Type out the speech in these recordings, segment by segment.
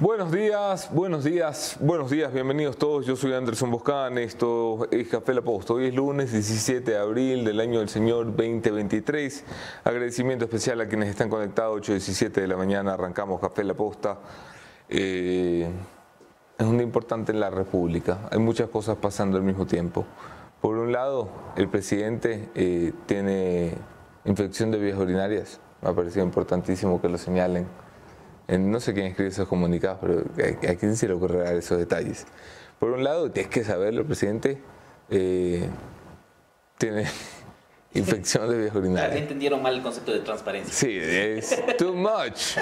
Buenos días, buenos días, buenos días, bienvenidos todos. Yo soy Anderson Boscán, esto es Café La Posta. Hoy es lunes 17 de abril del año del Señor 2023. Agradecimiento especial a quienes están conectados, 8.17 de la mañana arrancamos Café La Posta. Eh, es un día importante en la República, hay muchas cosas pasando al mismo tiempo. Por un lado, el presidente eh, tiene infección de vías urinarias, me ha parecido importantísimo que lo señalen no sé quién escribe esos comunicados, pero ¿a, quién se le ocurrirá esos detalles? Por un lado, tienes que saberlo, el presidente eh, tiene infección de vías urinarias. entendieron mal el concepto de transparencia. Sí, es too much.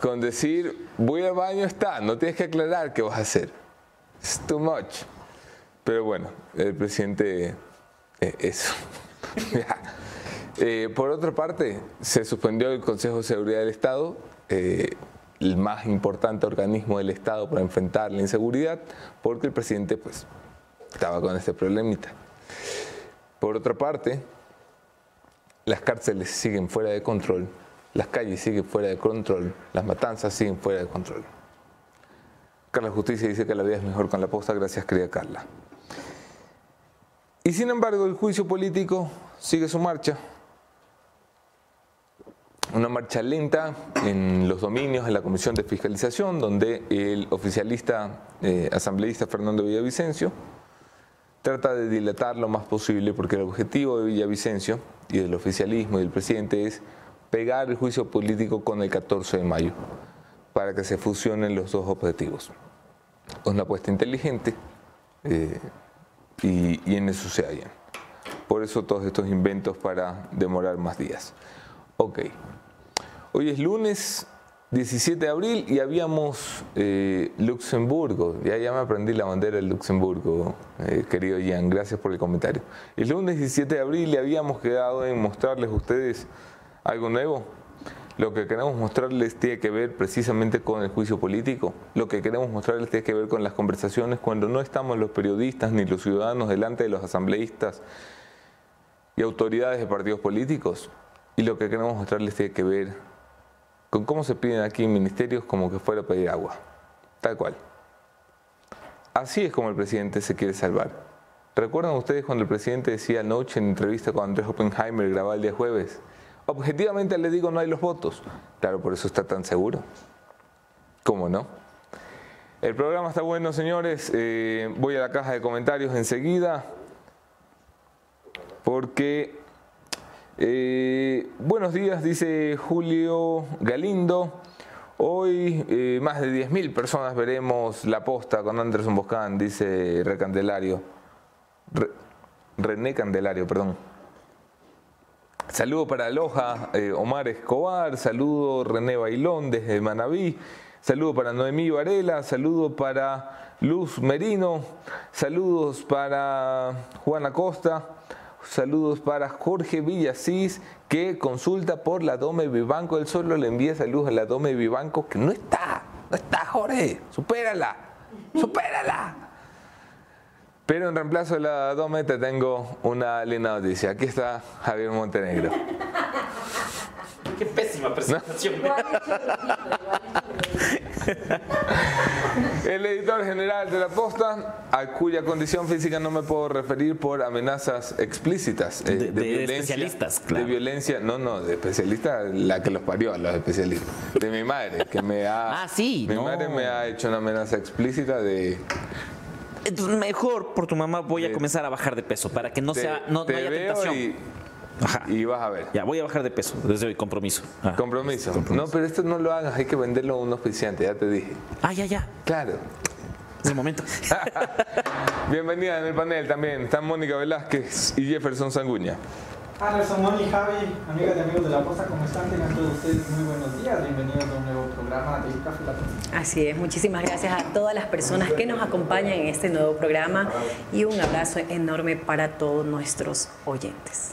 Con decir, voy al baño, está, no tienes que aclarar qué vas a hacer. Es too much. Pero bueno, el presidente, eh, eso. Eh, por otra parte, se suspendió el Consejo de Seguridad del Estado eh, el más importante organismo del Estado para enfrentar la inseguridad, porque el presidente pues estaba con este problemita. Por otra parte, las cárceles siguen fuera de control, las calles siguen fuera de control, las matanzas siguen fuera de control. Carla Justicia dice que la vida es mejor con la posta, gracias querida Carla. Y sin embargo, el juicio político sigue su marcha una marcha lenta en los dominios de la Comisión de Fiscalización, donde el oficialista eh, asambleísta Fernando Villavicencio trata de dilatar lo más posible, porque el objetivo de Villavicencio y del oficialismo y del presidente es pegar el juicio político con el 14 de mayo, para que se fusionen los dos objetivos. Es una apuesta inteligente eh, y, y en eso se hallan. Por eso todos estos inventos para demorar más días. Ok. Hoy es lunes 17 de abril y habíamos eh, Luxemburgo. Ya, ya me aprendí la bandera del Luxemburgo, eh, querido Ian. Gracias por el comentario. El lunes 17 de abril y habíamos quedado en mostrarles a ustedes algo nuevo. Lo que queremos mostrarles tiene que ver precisamente con el juicio político. Lo que queremos mostrarles tiene que ver con las conversaciones cuando no estamos los periodistas ni los ciudadanos delante de los asambleístas y autoridades de partidos políticos. Y lo que queremos mostrarles tiene que ver con cómo se piden aquí ministerios como que fuera a pedir agua. Tal cual. Así es como el presidente se quiere salvar. ¿Recuerdan ustedes cuando el presidente decía anoche en entrevista con Andrés Oppenheimer grabado el día jueves? Objetivamente le digo no hay los votos. Claro, por eso está tan seguro. ¿Cómo no? El programa está bueno, señores. Eh, voy a la caja de comentarios enseguida. Porque eh, buenos días, dice Julio Galindo. Hoy eh, más de 10.000 personas veremos la posta con Anderson Boscán, dice Recandelario. René Candelario, perdón. Saludo para Loja, eh, Omar Escobar, saludo René Bailón desde Manabí, saludo para Noemí Varela, saludo para Luz Merino, saludos para Juana Costa. Saludos para Jorge Villasís, que consulta por la Dome Vivanco. Él solo le envía saludos a la Dome Vivanco, que no está, no está, Jorge. Supérala, supérala. Pero en reemplazo de la Dome te tengo una linda noticia. Aquí está Javier Montenegro. Qué pésima presentación. El editor general de la posta, a cuya condición física no me puedo referir por amenazas explícitas. Eh, de, violencia, especialistas, De violencia, no, no, de especialista, la que los parió a los especialistas. De mi madre, que me ha. Ah, sí. Mi madre me ha hecho una amenaza explícita de. Entonces, mejor por tu mamá voy a comenzar a bajar de peso para que no sea no, haya tentación. Y vas a ver. Ya, voy a bajar de peso desde hoy, compromiso. compromiso. No, pero esto no lo hagas, hay que venderlo a un oficiante, ya te dije. Ah, ya, ya. Claro. Es el momento. Bienvenida en el panel también. Están Mónica Velázquez y Jefferson Sanguña. Anderson, Moni, Javi, amigas y amigos de la Posta, ¿cómo están? Tengan todos ustedes muy buenos días. Bienvenidos a un nuevo programa de Café La Posta. Así es, muchísimas gracias a todas las personas que nos acompañan en este nuevo programa y un abrazo enorme para todos nuestros oyentes.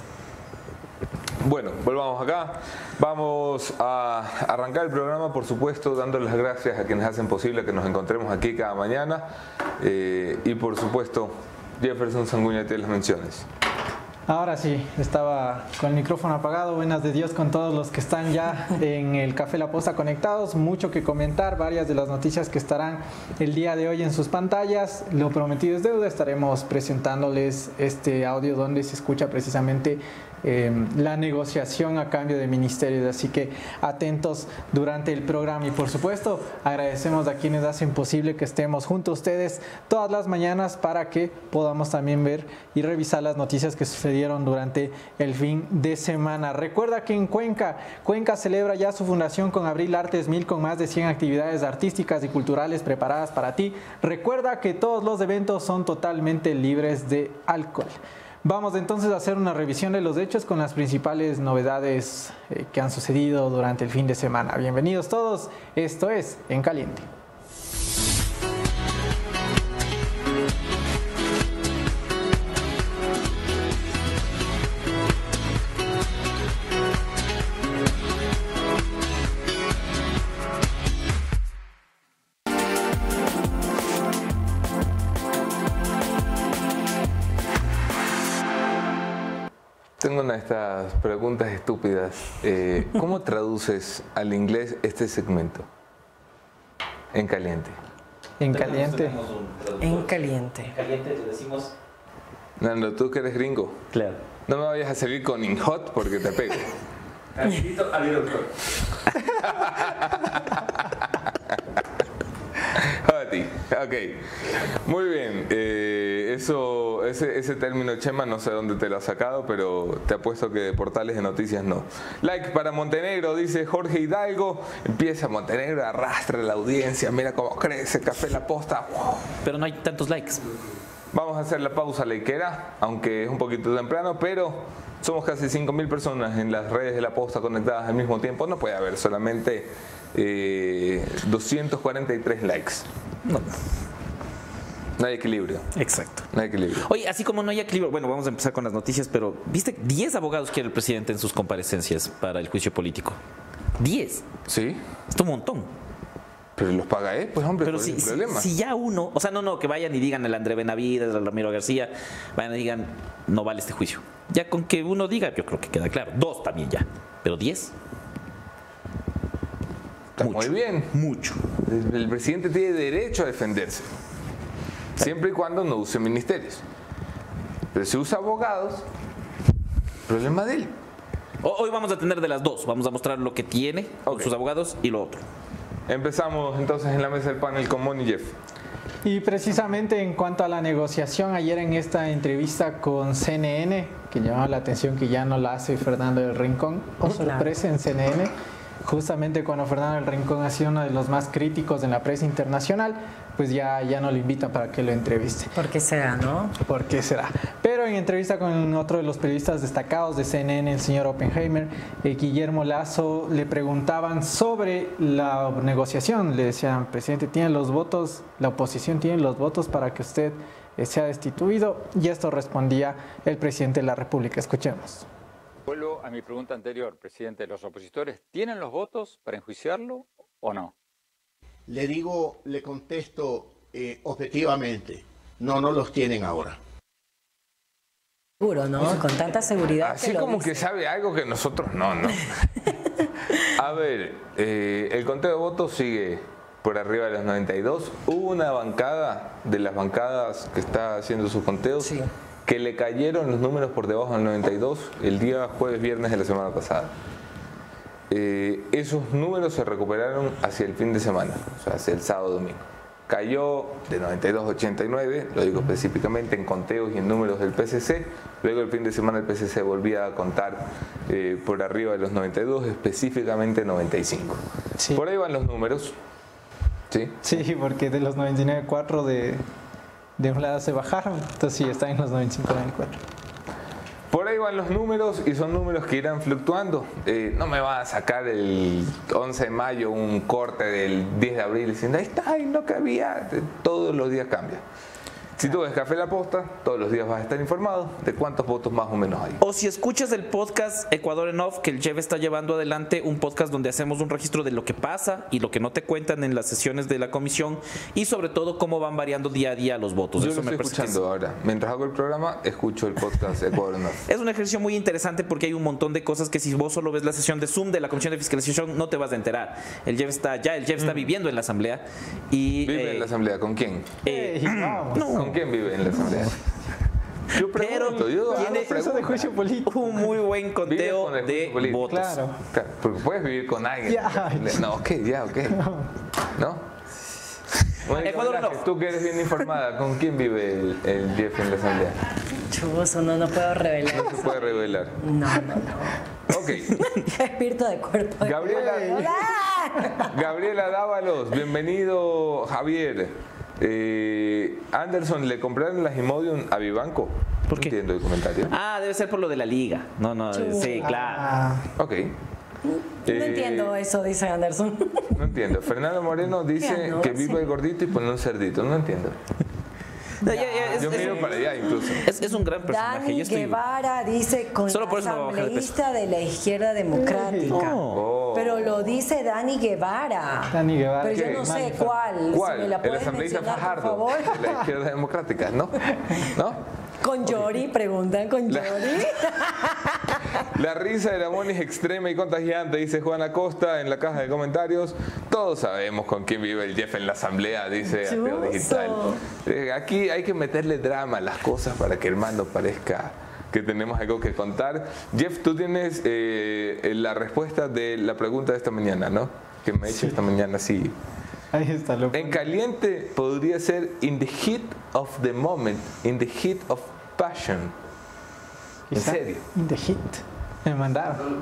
Bueno, volvamos acá. Vamos a arrancar el programa, por supuesto, dándoles las gracias a quienes hacen posible que nos encontremos aquí cada mañana. Eh, y por supuesto, Jefferson Sanguña tiene las menciones. Ahora sí, estaba con el micrófono apagado. Buenas de Dios con todos los que están ya en el Café La Posta conectados. Mucho que comentar, varias de las noticias que estarán el día de hoy en sus pantallas. Lo prometido es deuda. Estaremos presentándoles este audio donde se escucha precisamente Em, la negociación a cambio de ministerios. Así que atentos durante el programa y por supuesto agradecemos a quienes hacen posible que estemos junto a ustedes todas las mañanas para que podamos también ver y revisar las noticias que sucedieron durante el fin de semana. Recuerda que en Cuenca, Cuenca celebra ya su fundación con Abril Artes Mil con más de 100 actividades artísticas y culturales preparadas para ti. Recuerda que todos los eventos son totalmente libres de alcohol. Vamos entonces a hacer una revisión de los hechos con las principales novedades eh, que han sucedido durante el fin de semana. Bienvenidos todos, esto es En Caliente. Tengo una de estas preguntas estúpidas. Eh, ¿Cómo traduces al inglés este segmento? En caliente. En caliente. En caliente. En caliente te decimos. Nando, tú que eres gringo. Claro. No me vayas a salir con in hot porque te pego. Calientito al Ok, muy bien. Eh, eso, ese, ese, término Chema no sé dónde te lo has sacado, pero te apuesto que de portales de noticias no. Like para Montenegro, dice Jorge Hidalgo. Empieza Montenegro, arrastra la audiencia, mira cómo crece Café La Posta. Pero no hay tantos likes. Vamos a hacer la pausa likeera, aunque es un poquito temprano, pero somos casi 5.000 personas en las redes de La Posta conectadas al mismo tiempo. No puede haber solamente 243 eh, likes. No. No hay equilibrio. Exacto. No hay equilibrio. Oye, así como no hay equilibrio, bueno, vamos a empezar con las noticias, pero ¿viste? 10 abogados quiere el presidente en sus comparecencias para el juicio político. 10. Sí. Es un montón. Pero los paga él, pues hombre, pero si, problema. Si, ya uno, o sea, no, no, que vayan y digan el André Benavides, el Ramiro García, vayan y digan, no vale este juicio. Ya con que uno diga, yo creo que queda claro. Dos también ya, pero 10 muy bien. Mucho. El, presidente tiene derecho a defenderse. Siempre y cuando no use ministerios. Pero si usa abogados, problema de él. Hoy vamos a tener de las dos. Vamos a mostrar lo que tiene con sus abogados y lo otro. Empezamos entonces en la mesa del panel con Moni Jeff. Y precisamente en cuanto a la negociación, ayer en esta entrevista con CNN, que llamaba la atención que ya no la hace Fernando del Rincón, o sorpresa en CNN, justamente cuando Fernando del Rincón ha sido uno de los más críticos en la prensa internacional, pues ya, ya no lo invitan para que lo entreviste. ¿Por qué será, no? ¿Por qué será? Pero en entrevista con otro de los periodistas destacados de CNN, el señor Oppenheimer, eh, Guillermo Lazo, le preguntaban sobre la negociación. Le decían, presidente, ¿tiene los votos, la oposición tiene los votos para que usted eh, sea destituido? Y esto respondía el presidente de la República. Escuchemos. Vuelvo a mi pregunta anterior, presidente. ¿Los opositores tienen los votos para enjuiciarlo o no? Le digo, le contesto eh, objetivamente, no, no los tienen ahora. Seguro, ¿no? Con tanta seguridad. Así como que sabe algo que nosotros no, ¿no? A ver, eh, el conteo de votos sigue por arriba de los 92. Hubo una bancada de las bancadas que está haciendo sus conteos. Sí que le cayeron los números por debajo del 92 el día jueves, viernes de la semana pasada. Eh, esos números se recuperaron hacia el fin de semana, o sea, hacia el sábado domingo. Cayó de 92 a 89, lo digo específicamente en conteos y en números del PCC. Luego el fin de semana el PCC volvía a contar eh, por arriba de los 92, específicamente 95. Por ahí van los números. Sí, sí porque de los 99.4 de, de un lado se bajaron, entonces sí, están en los 95, 94. Por ahí van los números y son números que irán fluctuando. Eh, no me va a sacar el 11 de mayo un corte del 10 de abril diciendo, ahí está, y no cabía. Todos los días cambia. Si tú ves Café La Posta, todos los días vas a estar informado de cuántos votos más o menos hay. O si escuchas el podcast Ecuador en Off, que el Jeff está llevando adelante, un podcast donde hacemos un registro de lo que pasa y lo que no te cuentan en las sesiones de la comisión y sobre todo cómo van variando día a día los votos. Yo Eso lo me estoy es- escuchando ahora. Mientras hago el programa, escucho el podcast Ecuador en Off. Es un ejercicio muy interesante porque hay un montón de cosas que si vos solo ves la sesión de Zoom de la Comisión de Fiscalización no te vas a enterar. El Jeff está ya, el Jeff está viviendo en la asamblea y ¿Vive eh, en la asamblea? ¿Con quién? eh, vamos. ¿Con quién vive en la asamblea? Yo pero pregunto, yo hago tiene Eso de juicio político. un muy buen conteo con de político. votos. Claro. Claro, porque puedes vivir con alguien. Ya. No, ok, ya, ok. ¿No? Mónica Ecuador no. Tú que eres bien informada, ¿con quién vive el, el Jeff en la asamblea? Chuboso, no, no puedo revelar. No se puede revelar. No, no, no. Ok. Espíritu de cuerpo. de- Gabriela. Gabriela Dávalos, bienvenido Javier. Eh, Anderson, ¿le compraron las Imodium a Vivanco? ¿Por No qué? entiendo el comentario. Ah, debe ser por lo de la liga. No, no, sí, claro. Ah, Ok. No Eh, entiendo eso, dice Anderson. No entiendo. Fernando Moreno dice no, que sí. viva el gordito y pone un cerdito. No entiendo. No, ya, ya, es, Yo es miro un, para allá incluso. es- es un gran personaje. Dani Yo estoy- Guevara dice con Solo por eso me voy a bajar de asambleísta de la izquierda democrática. Oh. Pero lo dice Dani Guevara. Dani Guevara. Pero yo ¿Qué? no sé Manifestante. cuál. ¿Cuál? Si me la el asambleísta mencionar, por Fajardo, favor. de la izquierda democrática, ¿no? ¿No? Con Yori, preguntan con La- Yori. La risa de Ramón es extrema y contagiante, dice Juana Costa en la caja de comentarios. Todos sabemos con quién vive el Jeff en la asamblea, dice Ateo. Digital. Eh, Aquí hay que meterle drama a las cosas para que hermano parezca que tenemos algo que contar. Jeff, tú tienes eh, la respuesta de la pregunta de esta mañana, ¿no? Que me he hecho esta mañana, sí. Ahí está. Lo En caliente podría ser in the heat of the moment, in the heat of passion. ¿En serio? In the hit. Me mandaron.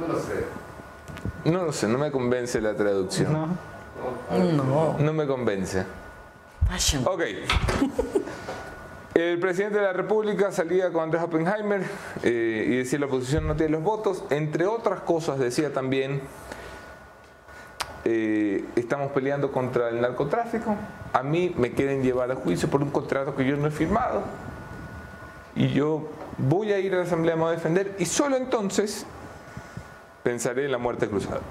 No lo sé, no me convence la traducción. No. No. No me convence. Passion. Ok. El presidente de la República salía con Andrés Oppenheimer eh, y decía la oposición no tiene los votos. Entre otras cosas decía también, eh, estamos peleando contra el narcotráfico. A mí me quieren llevar a juicio por un contrato que yo no he firmado. Y yo voy a ir a la Asamblea a defender y solo entonces pensaré en la muerte cruzada.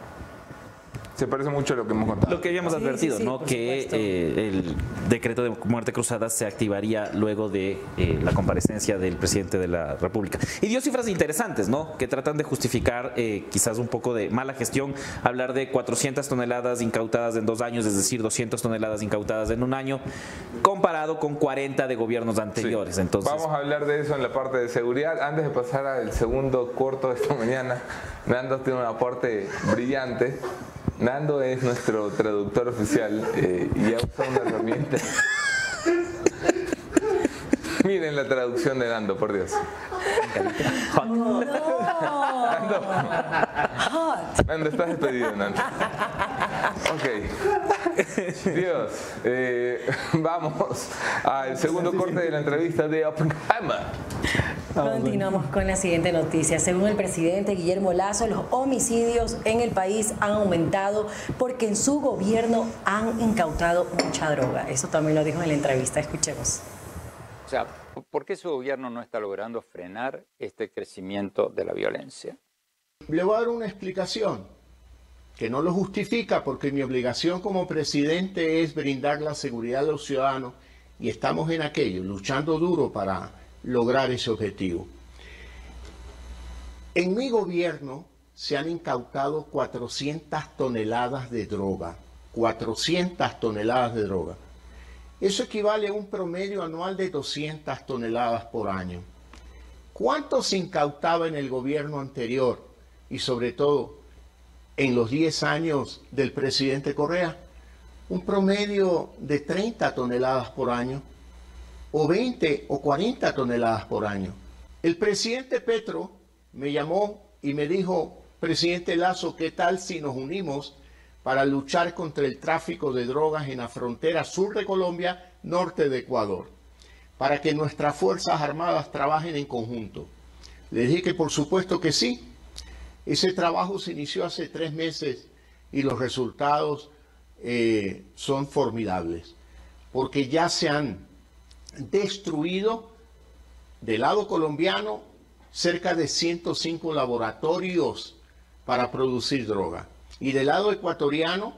Se parece mucho a lo que hemos contado. Lo que habíamos Sí, sí, advertido, sí, ¿no? por Que eh, el decreto de muerte cruzada se activaría luego de eh, la comparecencia del presidente de la República. Y dio cifras interesantes, ¿no? Que tratan de justificar eh, quizás un poco de mala gestión. Hablar de 400 toneladas incautadas en dos años, es decir, 200 toneladas incautadas en un año, comparado con 40 de gobiernos Sí. anteriores. Entonces, Vamos a hablar de eso en la parte de seguridad. Antes de pasar al segundo corto de esta mañana, Nando tiene un aporte brillante. Nando es nuestro traductor oficial eh, y ha usado una herramienta. Miren la traducción de Nando, por Dios. Hot. Nando, estás despedido, Nando. Ok. Dios, eh, vamos al segundo corte de la entrevista de Oppenheimer. Continuamos con la siguiente noticia. Según el presidente Guillermo Lazo, los homicidios en el país han aumentado porque en su gobierno han incautado mucha droga. Eso también lo dijo en la entrevista. Escuchemos. O sea, ¿por qué su gobierno no está logrando frenar este crecimiento de la violencia? Le voy a dar una explicación que no lo justifica porque mi obligación como presidente es brindar la seguridad a los ciudadanos y estamos en aquello, luchando duro para lograr ese objetivo. En mi gobierno se han incautado 400 toneladas de droga, 400 toneladas de droga. Eso equivale a un promedio anual de 200 toneladas por año. ¿Cuánto se incautaba en el gobierno anterior y sobre todo en los 10 años del presidente Correa? Un promedio de 30 toneladas por año o 20 o 40 toneladas por año. El presidente Petro me llamó y me dijo, presidente Lazo, ¿qué tal si nos unimos para luchar contra el tráfico de drogas en la frontera sur de Colombia, norte de Ecuador? Para que nuestras Fuerzas Armadas trabajen en conjunto. Le dije que por supuesto que sí. Ese trabajo se inició hace tres meses y los resultados eh, son formidables, porque ya se han destruido del lado colombiano cerca de 105 laboratorios para producir droga. Y del lado ecuatoriano,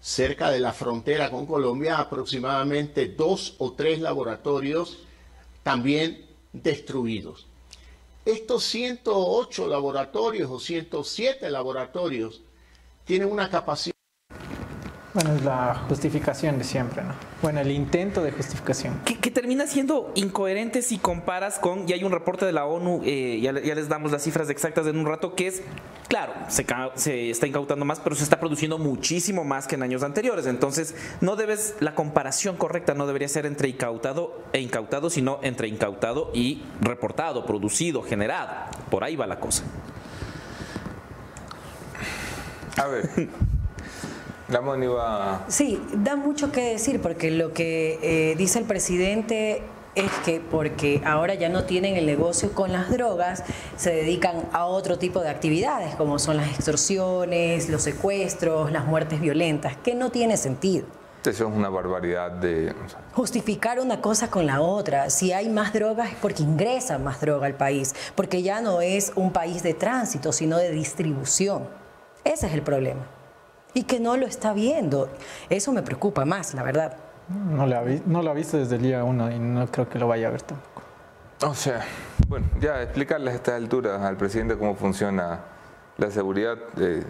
cerca de la frontera con Colombia, aproximadamente dos o tres laboratorios también destruidos. Estos 108 laboratorios o 107 laboratorios tienen una capacidad bueno, es la justificación de siempre, ¿no? Bueno, el intento de justificación. Que, termina siendo incoherente si comparas con, y hay un reporte de la ONU, eh, ya, les damos las cifras exactas en un rato, que es, claro, se, se, está incautando más, pero se está produciendo muchísimo más que en años anteriores. Entonces, no debes, la comparación correcta no debería ser entre incautado e incautado, sino entre incautado y reportado, producido, generado. Por ahí va la cosa. A ver. Sí, da mucho que decir porque lo que eh, dice el presidente es que porque ahora ya no tienen el negocio con las drogas, se dedican a otro tipo de actividades, como son las extorsiones, los secuestros, las muertes violentas, que no tiene sentido. Eso es una barbaridad de... Justificar una cosa con la otra. Si hay más drogas es porque ingresa más droga al país, porque ya no es un país de tránsito, sino de distribución. Ese es el problema y que no lo está viendo. Eso me preocupa más, la verdad. No lo ha, no lo ha visto desde el día uno y no creo que lo vaya a ver tampoco. O sea, bueno, ya explicarle a esta altura al presidente cómo funciona la seguridad eh,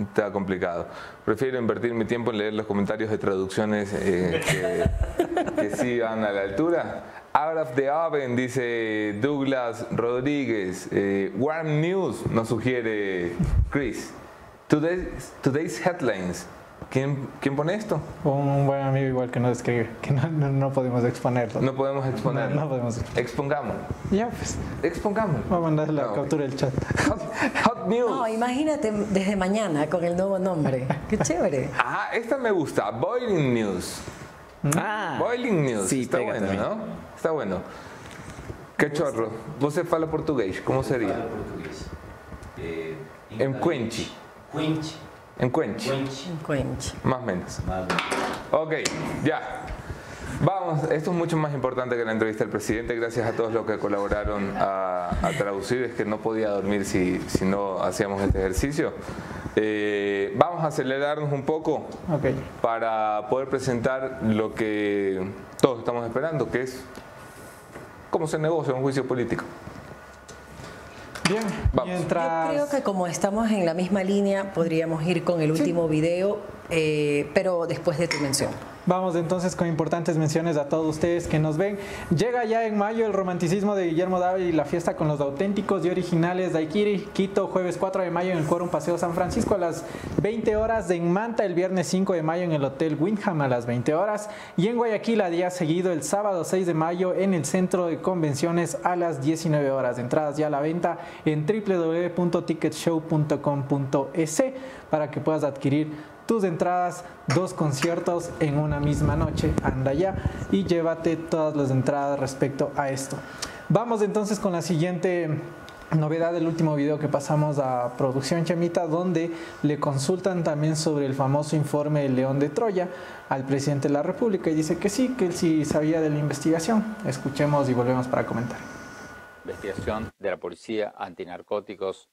está complicado. Prefiero invertir mi tiempo en leer los comentarios de traducciones eh, que, que sí van a la altura. Out of the oven, dice Douglas Rodríguez. Eh, warm News nos sugiere Chris. Today's, today's headlines. ¿Quién, ¿Quién, pone esto? Un buen amigo igual que nos escribe, que no, no, podemos exponerlo. No podemos exponerlo. No, podemos Expongamos. Ya, pues. Expongamos. Vamos a mandar la captura del chat. Hot, news. No, imagínate desde mañana con el nuevo nombre. Qué chévere. Ajá, esta me gusta. Boiling News. Ah. Boiling News. Sí, Está bueno, ¿no? Está bueno. Qué chorro. Você fala portugués. ¿Cómo sería? portugués. Eh, en Cuenchi. En Cuenchi. En Cuenchi. Más o menos. Ok, ya. Vamos, esto es mucho más importante que la entrevista del presidente. Gracias a todos los que colaboraron a, traducir. Es que no podía dormir si, si no hacíamos este ejercicio. Eh, vamos a acelerarnos un poco para poder presentar lo que todos estamos esperando, que es cómo se negocia un juicio político. Bien, mientras... Yo creo que como estamos en la misma línea, podríamos ir con el último video, eh, pero después de tu mención. Vamos entonces con importantes menciones a todos ustedes que nos ven. Llega ya en mayo el romanticismo de Guillermo Dávila y la fiesta con los auténticos y originales de Aikiri, Quito, jueves 4 de mayo en el Quórum Paseo San Francisco a las 20 horas, en Manta el viernes 5 de mayo en el Hotel Windham a las 20 horas y en Guayaquil a día seguido el sábado 6 de mayo en el Centro de Convenciones a las 19 horas. Entradas ya a la venta en www.ticketshow.com.es para que puedas adquirir tus entradas, dos conciertos en una misma noche. Anda ya y llévate todas las entradas respecto a esto. Vamos entonces con la siguiente novedad del último video que pasamos a producción Chamita, donde le consultan también sobre el famoso informe del León de Troya al presidente de la República y dice que sí, que él sí sabía de la investigación. Escuchemos y volvemos para comentar. Investigación de la policía antinarcóticos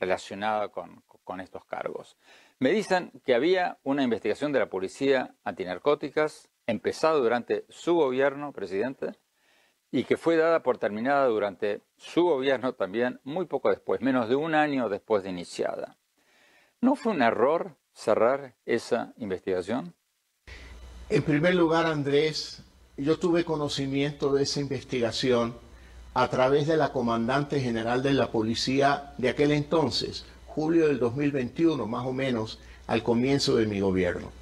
relacionada con estos cargos. Me dicen que había una investigación de la policía antinarcóticas empezada durante su gobierno, presidente, y que fue dada por terminada durante su gobierno también muy poco después, menos de un año después de iniciada. ¿No fue un error cerrar esa investigación? En primer lugar, Andrés, yo tuve conocimiento de esa investigación a través de la comandante general de la policía de aquel entonces, julio del 2021, más o menos al comienzo de mi gobierno.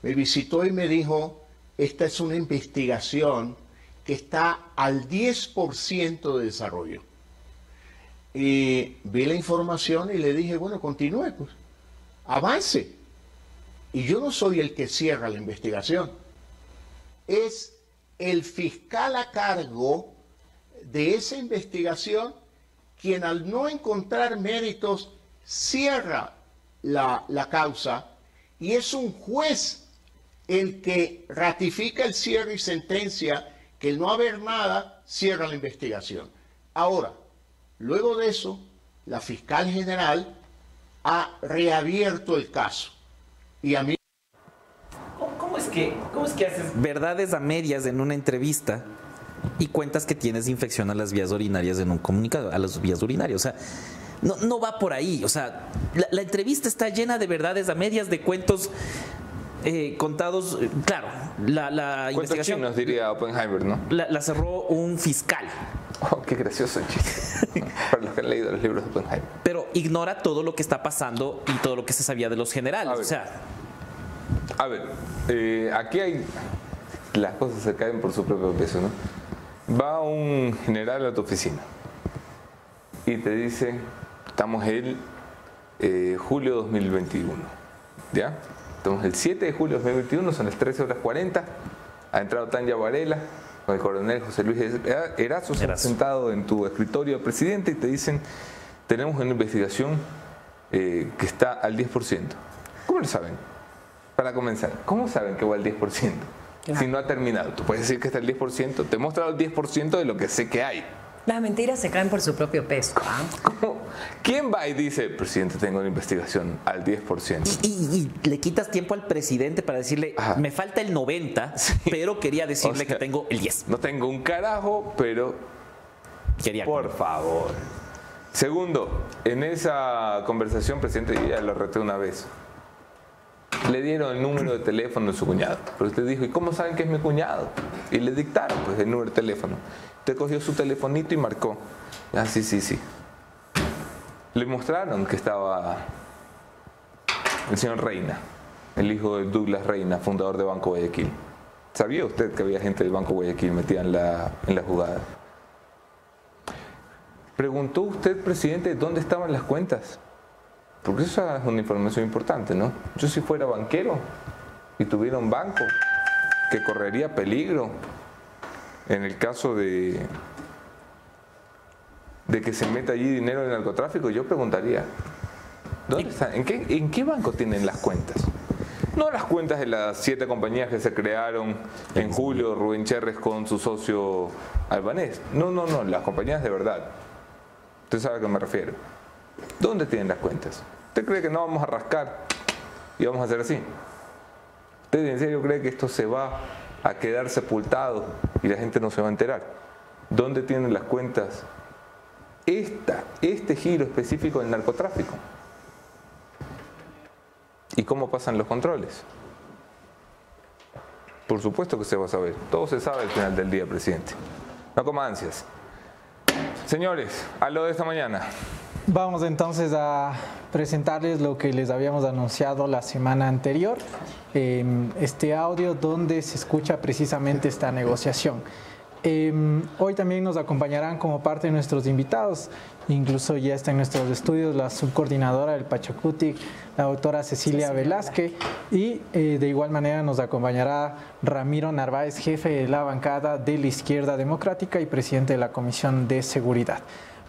Me visitó y me dijo, esta es una investigación que está al 10% de desarrollo. Y vi la información y le dije, bueno, continúe, pues, avance. Y yo no soy el que cierra la investigación. Es el fiscal a cargo de esa investigación quien al no encontrar méritos cierra la, causa y es un juez el que ratifica el cierre y sentencia que no haber nada, cierra la investigación. Ahora, luego de eso, la fiscal general ha reabierto el caso. Y a mí ¿Cómo, es que, ¿Cómo es que haces verdades a medias en una entrevista y cuentas que tienes infección a las vías urinarias en un comunicado, a las vías urinarias? O sea, no, no va por ahí. O sea, la, entrevista está llena de verdades a medias, de cuentos eh, contados. Claro, la, la investigación. nos diría Oppenheimer, ¿no? La, cerró un fiscal. Oh, qué gracioso chiste. Para los que han leído los libros de Oppenheimer. Pero ignora todo lo que está pasando y todo lo que se sabía de los generales. O sea. A ver, eh, aquí hay. Las cosas se caen por su propio peso, ¿no? Va un general a tu oficina y te dice: Estamos el eh, julio 2021. ¿Ya? Estamos el 7 de julio 2021, son las 13 horas 40. Ha entrado Tanya Varela con el coronel José Luis Erazo, sentado en tu escritorio presidente y te dicen, tenemos una investigación eh, que está al 10%. ¿Cómo lo saben? Para comenzar, ¿cómo saben que va al 10%? Si no ha terminado, tú puedes decir que está al 10%, te he mostrado el 10% de lo que sé que hay. Las mentiras se caen por su propio peso. ¿ah? ¿Quién va y dice, presidente, tengo una investigación al 10%? Y, le quitas tiempo al presidente para decirle, me falta el 90%, pero quería decirle que tengo el 10%. No tengo un carajo, pero... Quería. Por favor. Segundo, en esa conversación, presidente, ya lo reté una vez. Le dieron el número de teléfono de su cuñado. Pero usted dijo, ¿y cómo saben que es mi cuñado? Y le dictaron pues, el número de teléfono. Usted cogió su telefonito y marcó. Ah, sí, sí, sí. Le mostraron que estaba el señor Reina, el hijo de Douglas Reina, fundador de Banco Guayaquil. ¿Sabía usted que había gente del Banco Guayaquil metida en la, en la jugada? ¿Preguntó usted, presidente, dónde estaban las cuentas? Porque esa es una información importante, ¿no? Yo si fuera banquero y tuviera un banco que correría peligro en el caso de, de que se meta allí dinero en narcotráfico, yo preguntaría, ¿dónde están? ¿En qué, ¿En qué banco tienen las cuentas? No las cuentas de las siete compañías que se crearon en julio, Rubén Cherres con su socio albanés. No, no, no, las compañías de verdad. Usted sabe a qué me refiero. ¿Dónde tienen las cuentas? ¿Usted cree que no vamos a rascar y vamos a hacer así? ¿Usted en serio cree que esto se va a quedar sepultado y la gente no se va a enterar. ¿Dónde tienen las cuentas esta, este giro específico del narcotráfico? ¿Y cómo pasan los controles? Por supuesto que se va a saber. Todo se sabe al final del día, presidente. No coma ansias. Señores, a lo de esta mañana. Vamos entonces a presentarles lo que les habíamos anunciado la semana anterior, em, este audio donde se escucha precisamente esta negociación. Em, hoy también nos acompañarán como parte de nuestros invitados, incluso ya está en nuestros estudios la subcoordinadora del Pachacutic, la doctora Cecilia Velázquez, y eh, de igual manera nos acompañará Ramiro Narváez, jefe de la bancada de la Izquierda Democrática y presidente de la Comisión de Seguridad.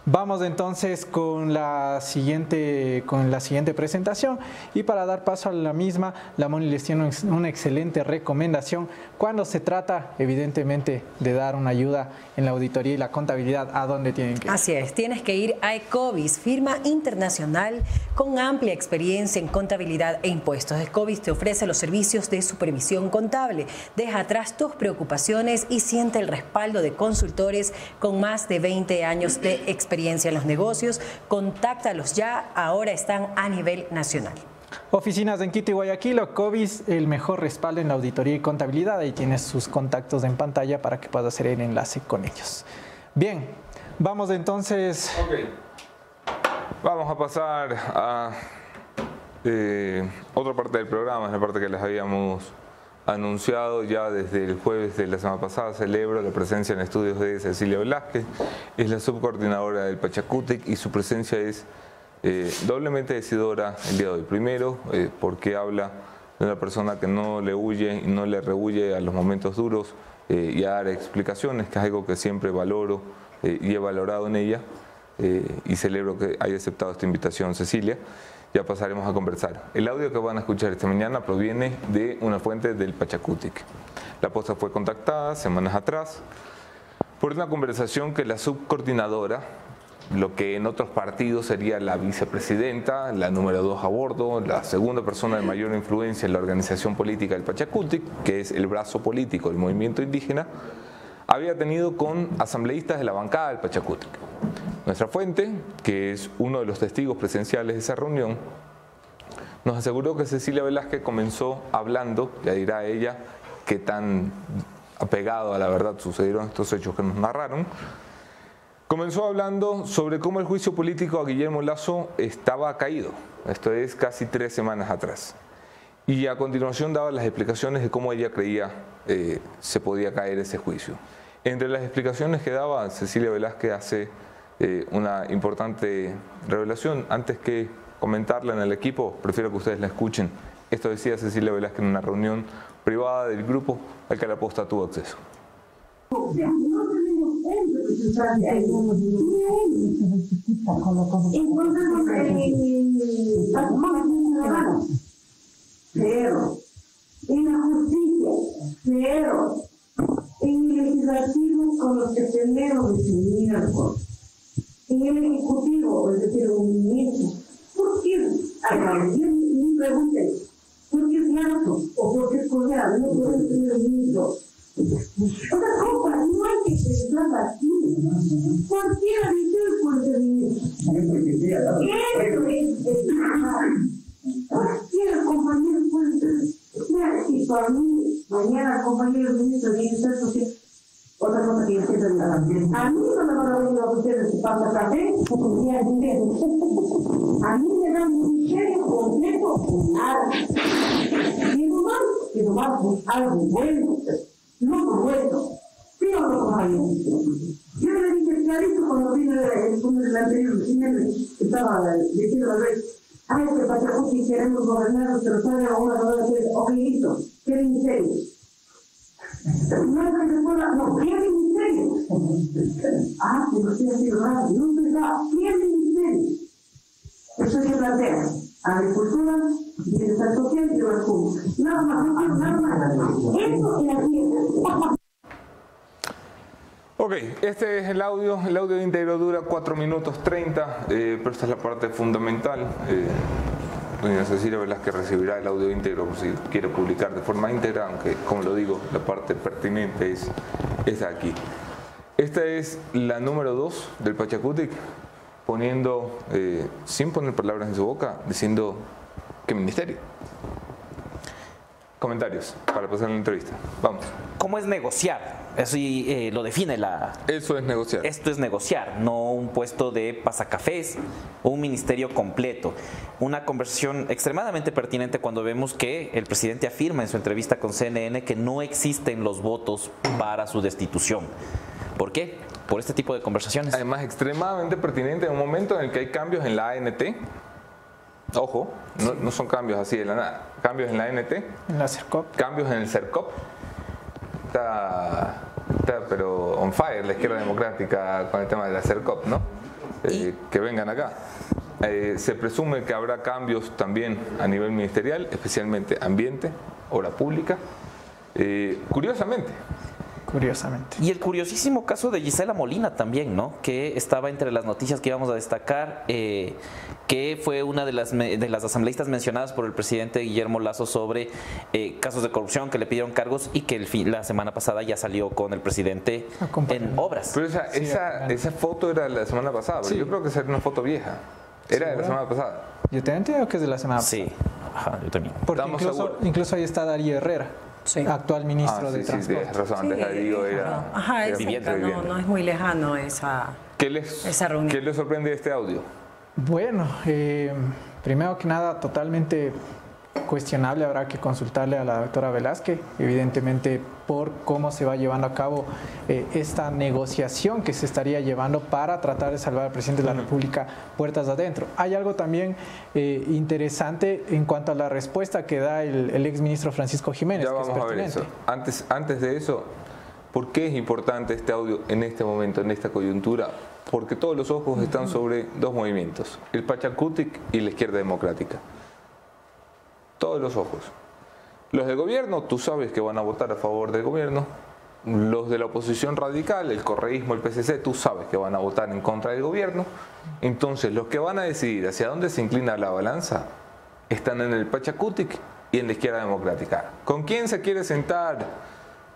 Vamos entonces con la siguiente, con la siguiente presentación y para dar paso a la misma, la Moni les tiene una excelente recomendación cuando se trata evidentemente de dar una ayuda en la auditoría y la contabilidad, ¿a dónde tienen que ir? Así es, tienes que ir a Ecovis, firma internacional con amplia experiencia en contabilidad e impuestos. Ecovis te ofrece los servicios de supervisión contable. Deja atrás tus preocupaciones y siente el respaldo de consultores con más de 20 años de experiencia experiencia en los negocios, contáctalos ya, ahora están a nivel nacional. Oficinas en Quito y Guayaquil, Ocovis, el mejor respaldo en la auditoría y contabilidad. Ahí tienes sus contactos en pantalla para que puedas hacer el enlace con ellos. Bien, vamos entonces. Vamos a pasar a eh, otra parte del programa, es la parte que les habíamos anunciado ya desde el jueves de la semana pasada, celebro la presencia en estudios de Cecilia Velázquez, es la subcoordinadora del Pachacutic y su presencia es eh, doblemente decidora el día de hoy. Primero, eh, porque habla de una persona que no le huye y no le rehuye a los momentos duros eh, y a dar explicaciones, que es algo que siempre valoro y he valorado en ella, y celebro que haya aceptado esta invitación Cecilia ya pasaremos a conversar. El audio que van a escuchar esta mañana proviene de una fuente del Pachacutic. La Posta fue contactada semanas atrás por una conversación que la subcoordinadora, lo que en otros partidos sería la vicepresidenta, la número dos a bordo, la segunda persona de mayor influencia en la organización política del Pachacutic, que es el brazo político del movimiento indígena, había tenido con asambleístas de la bancada del Pachacutic. Nuestra fuente, que es uno de los testigos presenciales de esa reunión, nos aseguró que Cecilia Velázquez comenzó hablando, ya dirá ella qué tan apegado a la verdad sucedieron estos hechos que nos narraron, comenzó hablando sobre cómo el juicio político a Guillermo Lazo estaba caído, esto es casi tres semanas atrás. Y a continuación daba las explicaciones de cómo ella creía eh, se podía caer ese juicio. Entre las explicaciones que daba Cecilia Velázquez hace eh, una importante revelación. Antes que comentarla en el equipo, prefiero que ustedes la escuchen. Esto decía Cecilia Velázquez en una reunión privada del grupo al que la posta tuvo acceso. Cero. En la justicia, cero. En el legislativo con los que tenemos miércoles. En el ejecutivo, es decir, un ministro. ¿Por qué? Mi pregunta es, ¿por qué cierto? ¿O por qué colgado? No pueden tener un ministro. Otra cosa, no hay que pensar así. Cualquiera dice puede ser ministro. Eso es. Cualquier compañero puede ser. Y para mí, mañana el compañero ministro de Bienestar Social, otra cosa que yo siempre me A mí no me van a venir a ustedes si pasa café con día dinero. A mí me dan un cheque completo con nada. Y nomás, y nomás algo bueno, no bueno. ¿Sí o no, compañero? Yo le dije clarito cuando vine el anterior, estaba diciendo la vez ay, que queremos gobernar, pero sabe ahora ok, listo, ¿quieren misterio? No es que se pueda, no, ¿quieren misterio? Ah, pero estoy haciendo raro, no es verdad, ¿quieren misterio? Eso es que agricultura. Nada más, nada más. Eso y la. Ok, este es el audio. El audio íntegro dura 4 minutos 30, eh, pero esta es la parte fundamental. Eh, doña Cecilia Velázquez recibirá el audio íntegro si quiere publicar de forma íntegra, aunque, como lo digo, la parte pertinente es esta aquí. Esta es la número 2 del Pachacutic, poniendo, eh, sin poner palabras en su boca, diciendo qué ministerio. Comentarios para pasar la entrevista. Vamos. ¿Cómo es negociar? Eso eh, lo define la... Eso es negociar. Esto es negociar, no un puesto de pasacafés o un ministerio completo. Una conversación extremadamente pertinente cuando vemos que el presidente afirma en su entrevista con CNN que no existen los votos para su destitución. ¿Por qué? Por este tipo de conversaciones. Además, extremadamente pertinente en un momento en el que hay cambios en la ANT Ojo, no, son cambios así de la nada. Cambios en la ANT. En la CERCOP. Cambios en el CERCOP. Está, pero on fire la izquierda democrática con el tema de la CERCOP, ¿no? Eh, que vengan acá. Eh, se presume que habrá cambios también a nivel ministerial, especialmente ambiente, obra pública. Eh, curiosamente, Curiosamente. Y el curiosísimo caso de Gisela Molina también, ¿no? Que estaba entre las noticias que íbamos a destacar, eh, que fue una de las, de las asambleístas mencionadas por el presidente Guillermo Lazo sobre eh, casos de corrupción que le pidieron cargos y que el fin, la semana pasada ya salió con el presidente en obras. Pero esa, esa, esa, foto era de la semana pasada, pero yo creo que era una foto vieja. Era de la semana pasada. Yo también entiendo que es de la semana pasada. Sí, Ajá, yo también. Porque incluso, incluso ahí está Darío Herrera actual ministro ah, de Transporte. Sí, razón, antes digo era, Ajá, no, no, es muy lejano esa, ¿Qué les, esa reunión. ¿Qué les sorprende de este audio? Bueno, eh, primero que nada, totalmente cuestionable, habrá que consultarle a la doctora Velázquez, evidentemente por cómo se va llevando a cabo eh, esta negociación que se estaría llevando para tratar de salvar al presidente de la República puertas adentro. Hay algo también eh, interesante en cuanto a la respuesta que da el, el ex ministro Francisco Jiménez. Ya vamos a ver eso. Antes, antes de eso, ¿por qué es importante este audio en este momento, en esta coyuntura? Porque todos los ojos están sobre dos movimientos, el Pachacutic y la izquierda democrática todos los ojos. Los del gobierno, tú sabes que van a votar a favor del gobierno. Los de la oposición radical, el correísmo, el PCC, tú sabes que van a votar en contra del gobierno. Entonces, los que van a decidir hacia dónde se inclina la balanza están en el Pachacutic y en la izquierda democrática. ¿Con quién se quiere sentar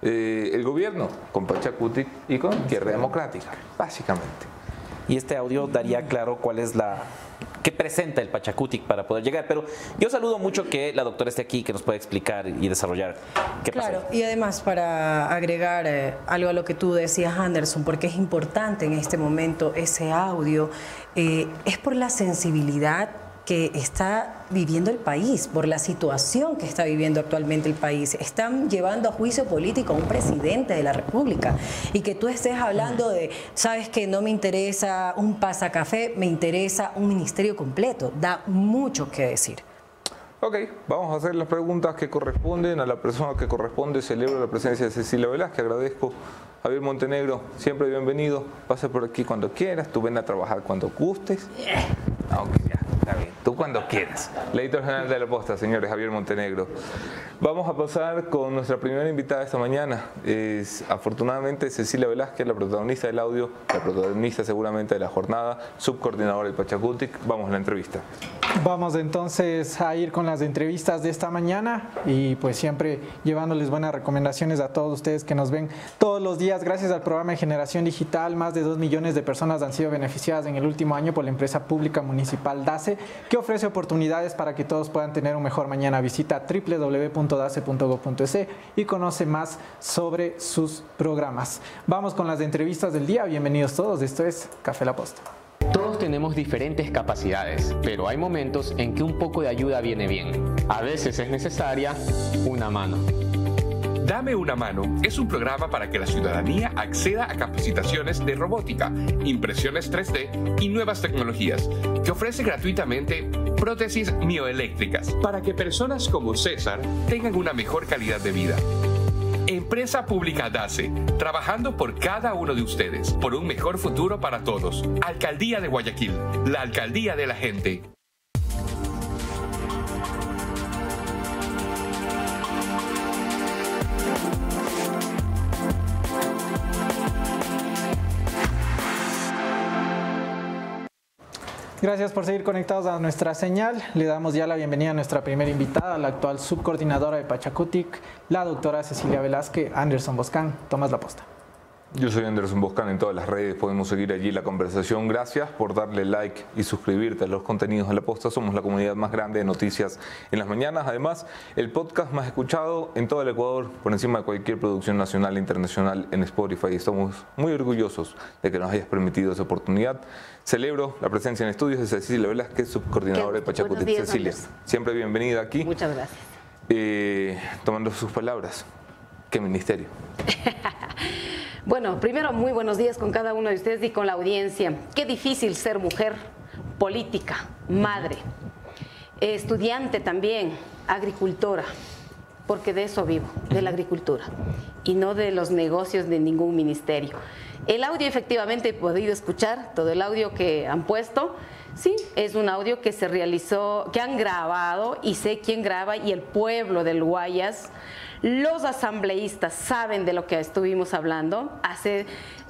eh, el gobierno? Con Pachacutic y con izquierda democrática, básicamente. Y este audio daría claro cuál es la qué presenta el Pachacutic para poder llegar. Pero yo saludo mucho que la doctora esté aquí, que nos pueda explicar y desarrollar qué pasa. Claro, y además para agregar eh, algo a lo que tú decías, Anderson, porque es importante en este momento ese audio, eh, es por la sensibilidad que está viviendo el país, por la situación que está viviendo actualmente el país. Están llevando a juicio político a un presidente de la República y que tú estés hablando de, sabes que no me interesa un pasacafé, me interesa un ministerio completo. Da mucho que decir. Ok, vamos a hacer las preguntas que corresponden a la persona que corresponde. Celebro la presencia de Cecilia Velázquez, agradezco. Javier Montenegro, siempre bienvenido. Pase por aquí cuando quieras, tú ven a trabajar cuando gustes. Aunque ya, está bien. Tú cuando quieras. La editor general de la posta, señores, Javier Montenegro. Vamos a pasar con nuestra primera invitada esta mañana. Es afortunadamente Cecilia Velázquez, la protagonista del audio, la protagonista seguramente de la jornada, subcoordinadora del Pachacutic. Vamos a la entrevista. Vamos entonces a ir con las entrevistas de esta mañana y pues siempre llevándoles buenas recomendaciones a todos ustedes que nos ven todos los días. Gracias al programa de Generación Digital, más de 2 millones de personas han sido beneficiadas en el último año por la empresa pública municipal DACE, que ofrece oportunidades para que todos puedan tener un mejor mañana. Visita www.dace.gov.es y conoce más sobre sus programas. Vamos con las entrevistas del día. Bienvenidos todos. Esto es Café La Posta. Todos tenemos diferentes capacidades, pero hay momentos en que un poco de ayuda viene bien. A veces es necesaria una mano. Dame una mano es un programa para que la ciudadanía acceda a capacitaciones de robótica, impresiones 3D y nuevas tecnologías, que ofrece gratuitamente prótesis mioeléctricas para que personas como César tengan una mejor calidad de vida. Empresa Pública DACE, trabajando por cada uno de ustedes, por un mejor futuro para todos. Alcaldía de Guayaquil, la alcaldía de la gente. Gracias por seguir conectados a nuestra señal. Le damos ya la bienvenida a nuestra primera invitada, la actual subcoordinadora de Pachacutic, la doctora Cecilia Velázquez, Anderson Boscán. Tomas la posta. Yo soy Anderson Boscan en todas las redes, podemos seguir allí la conversación. Gracias por darle like y suscribirte a los contenidos de la posta. Somos la comunidad más grande de noticias en las mañanas. Además, el podcast más escuchado en todo el Ecuador, por encima de cualquier producción nacional e internacional en Spotify. Estamos muy orgullosos de que nos hayas permitido esa oportunidad. Celebro la presencia en estudios de Cecilia Velázquez, subcoordinadora de Pachacuti. Cecilia, siempre bienvenida aquí. Muchas gracias. Eh, tomando sus palabras, ¿qué ministerio? Bueno, primero, muy buenos días con cada uno de ustedes y con la audiencia. Qué difícil ser mujer, política, madre, estudiante también, agricultora, porque de eso vivo, de la agricultura, y no de los negocios de ningún ministerio. El audio efectivamente he podido escuchar, todo el audio que han puesto. Sí, es un audio que se realizó, que han grabado y sé quién graba y el pueblo del Guayas los asambleístas saben de lo que estuvimos hablando. Hace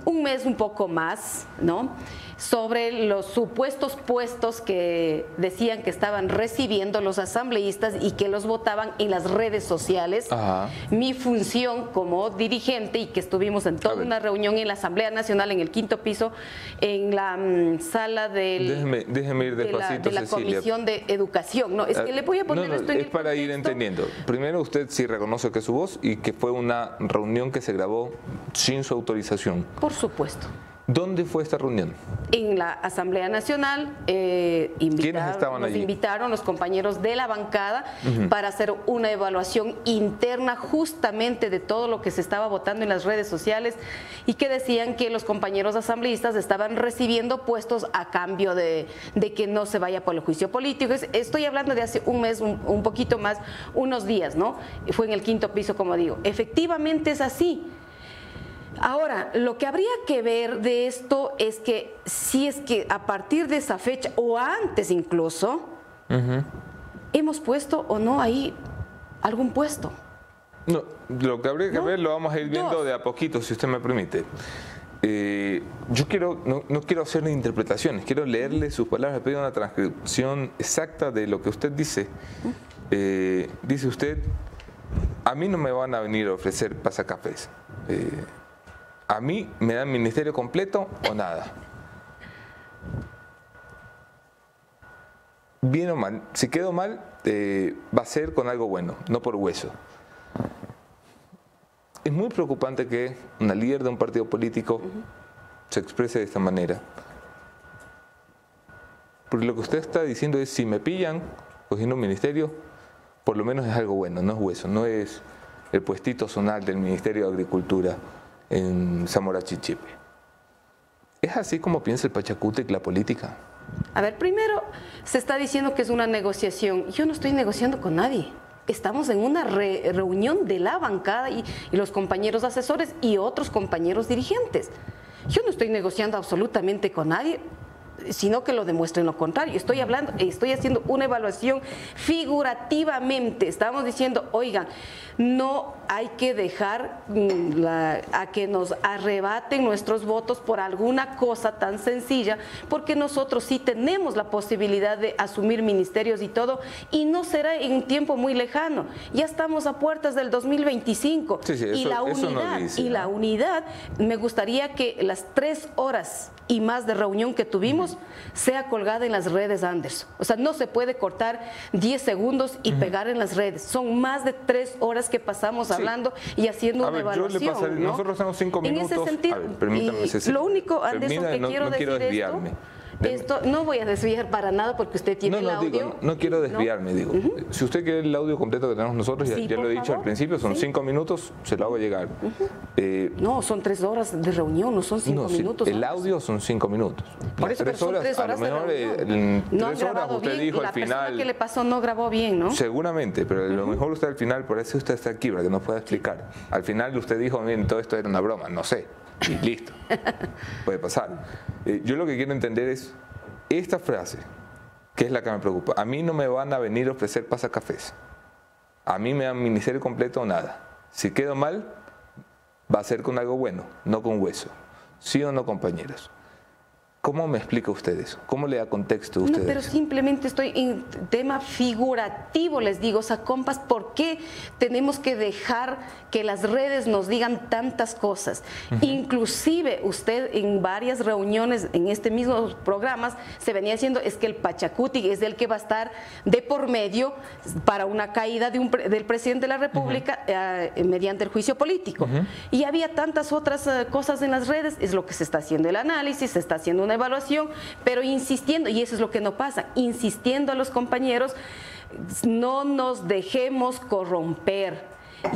un mes, un poco más, ¿no? Sobre los supuestos puestos que decían que estaban recibiendo los asambleístas y que los votaban en las redes sociales. Ajá. Mi función como dirigente y que estuvimos en toda una reunión en la Asamblea Nacional en el quinto piso, en la mm, sala del, Déjeme, déjeme ir de la, de la. Comisión de Educación. No, es que le voy a poner No, no, esto en es el para ir entendiendo. Primero, usted sí reconoce que es su voz y que fue una reunión que se grabó sin su autorización. Por supuesto. ¿Dónde fue esta reunión? En la Asamblea Nacional eh, invitaron- estaban nos allí? invitaron los compañeros de la bancada para hacer una evaluación interna justamente de todo lo que se estaba votando en las redes sociales y que decían que los compañeros asambleístas estaban recibiendo puestos a cambio de, de que no se vaya por el juicio político. Es- Estoy hablando de hace un mes, un, un poquito más, unos días, ¿no? Fue en el quinto piso, como digo. Efectivamente es así. Ahora, lo que habría que ver de esto es que si es que a partir de esa fecha o antes incluso, hemos puesto o no ahí algún puesto. No, lo que habría que ¿No? ver lo vamos a ir viendo Dos. de a poquito, si usted me permite. Eh, yo quiero, no, no quiero hacer interpretaciones, quiero leerle sus palabras, pedir una transcripción exacta de lo que usted dice. Eh, dice usted, a mí no me van a venir a ofrecer pasacafés. Eh, a mí me dan ministerio completo o nada. Bien o mal, si quedo mal, eh, va a ser con algo bueno, no por hueso. Es muy preocupante que una líder de un partido político se exprese de esta manera. Porque lo que usted está diciendo es, si me pillan cogiendo un ministerio, por lo menos es algo bueno, no es hueso, no es el puestito zonal del Ministerio de Agricultura en Zamora Chichipe. ¿Es así como piensa el Pachacútec la política? A ver, primero se está diciendo que es una negociación. Yo no estoy negociando con nadie. Estamos en una re- reunión de la bancada y, y los compañeros asesores y otros compañeros dirigentes. Yo no estoy negociando absolutamente con nadie sino que lo demuestren lo contrario. Estoy hablando, estoy haciendo una evaluación figurativamente. Estamos diciendo, oigan, no hay que dejar mm, la- a que nos arrebaten nuestros votos por alguna cosa tan sencilla, porque nosotros sí tenemos la posibilidad de asumir ministerios y todo, y no será en un tiempo muy lejano. Ya estamos a puertas del 2025 Sí, sí, y la unidad dice, y la unidad, me gustaría que las tres horas y más de reunión que tuvimos sea colgada en las redes Anderson. O sea, no se puede cortar 10 segundos y pegar en las redes. Son más de tres horas que pasamos hablando y haciendo A una ver, yo le evaluación. pasaré- ¿no? nosotros tenemos cinco En minutos. ese sentido, A ver, permítame, y Ceci. lo único, Anderson, que no- quiero no decir quiero desviarme. esto, esto, no voy a desviar para nada porque usted tiene No, no, el audio. digo, no, no quiero desviarme, digo. Si usted quiere el audio completo que tenemos nosotros, ya, Sí, ya lo he dicho favor. al principio, son Sí. cinco minutos, se lo hago llegar. Eh, No, son tres horas de reunión, no son cinco minutos. el audio son cinco minutos. Por son tres a horas lo de mejor eh, en tres horas usted bien dijo al final. que le pasó no grabó bien, ¿no? Seguramente, pero a lo mejor usted al final, por eso usted está aquí, para que nos pueda explicar. Al final usted dijo, miren, todo esto era una broma, no sé, y listo. Puede pasar. Eh, yo lo que quiero entender es esta frase, que es la que me preocupa. A mí no me van a venir a ofrecer pasacafés. A mí me dan ministerio completo o nada. Si quedo mal, va a ser con algo bueno, no con hueso. ¿Sí o no, compañeros? ¿Cómo me explica usted eso? ¿Cómo le da contexto a No, usted pero eso? simplemente estoy en tema figurativo, les digo, o sea, compas, ¿por qué tenemos que dejar que las redes nos digan tantas cosas? Inclusive usted en varias reuniones en este mismo programas se venía diciendo es que el Pachacuti es el que va a estar de por medio para una caída de un pre- del presidente de la República eh, mediante el juicio político. Y había tantas otras eh, cosas en las redes, es lo que se está haciendo el análisis, se está haciendo una evaluación, pero insistiendo, y eso es lo que no pasa, insistiendo a los compañeros, no nos dejemos corromper.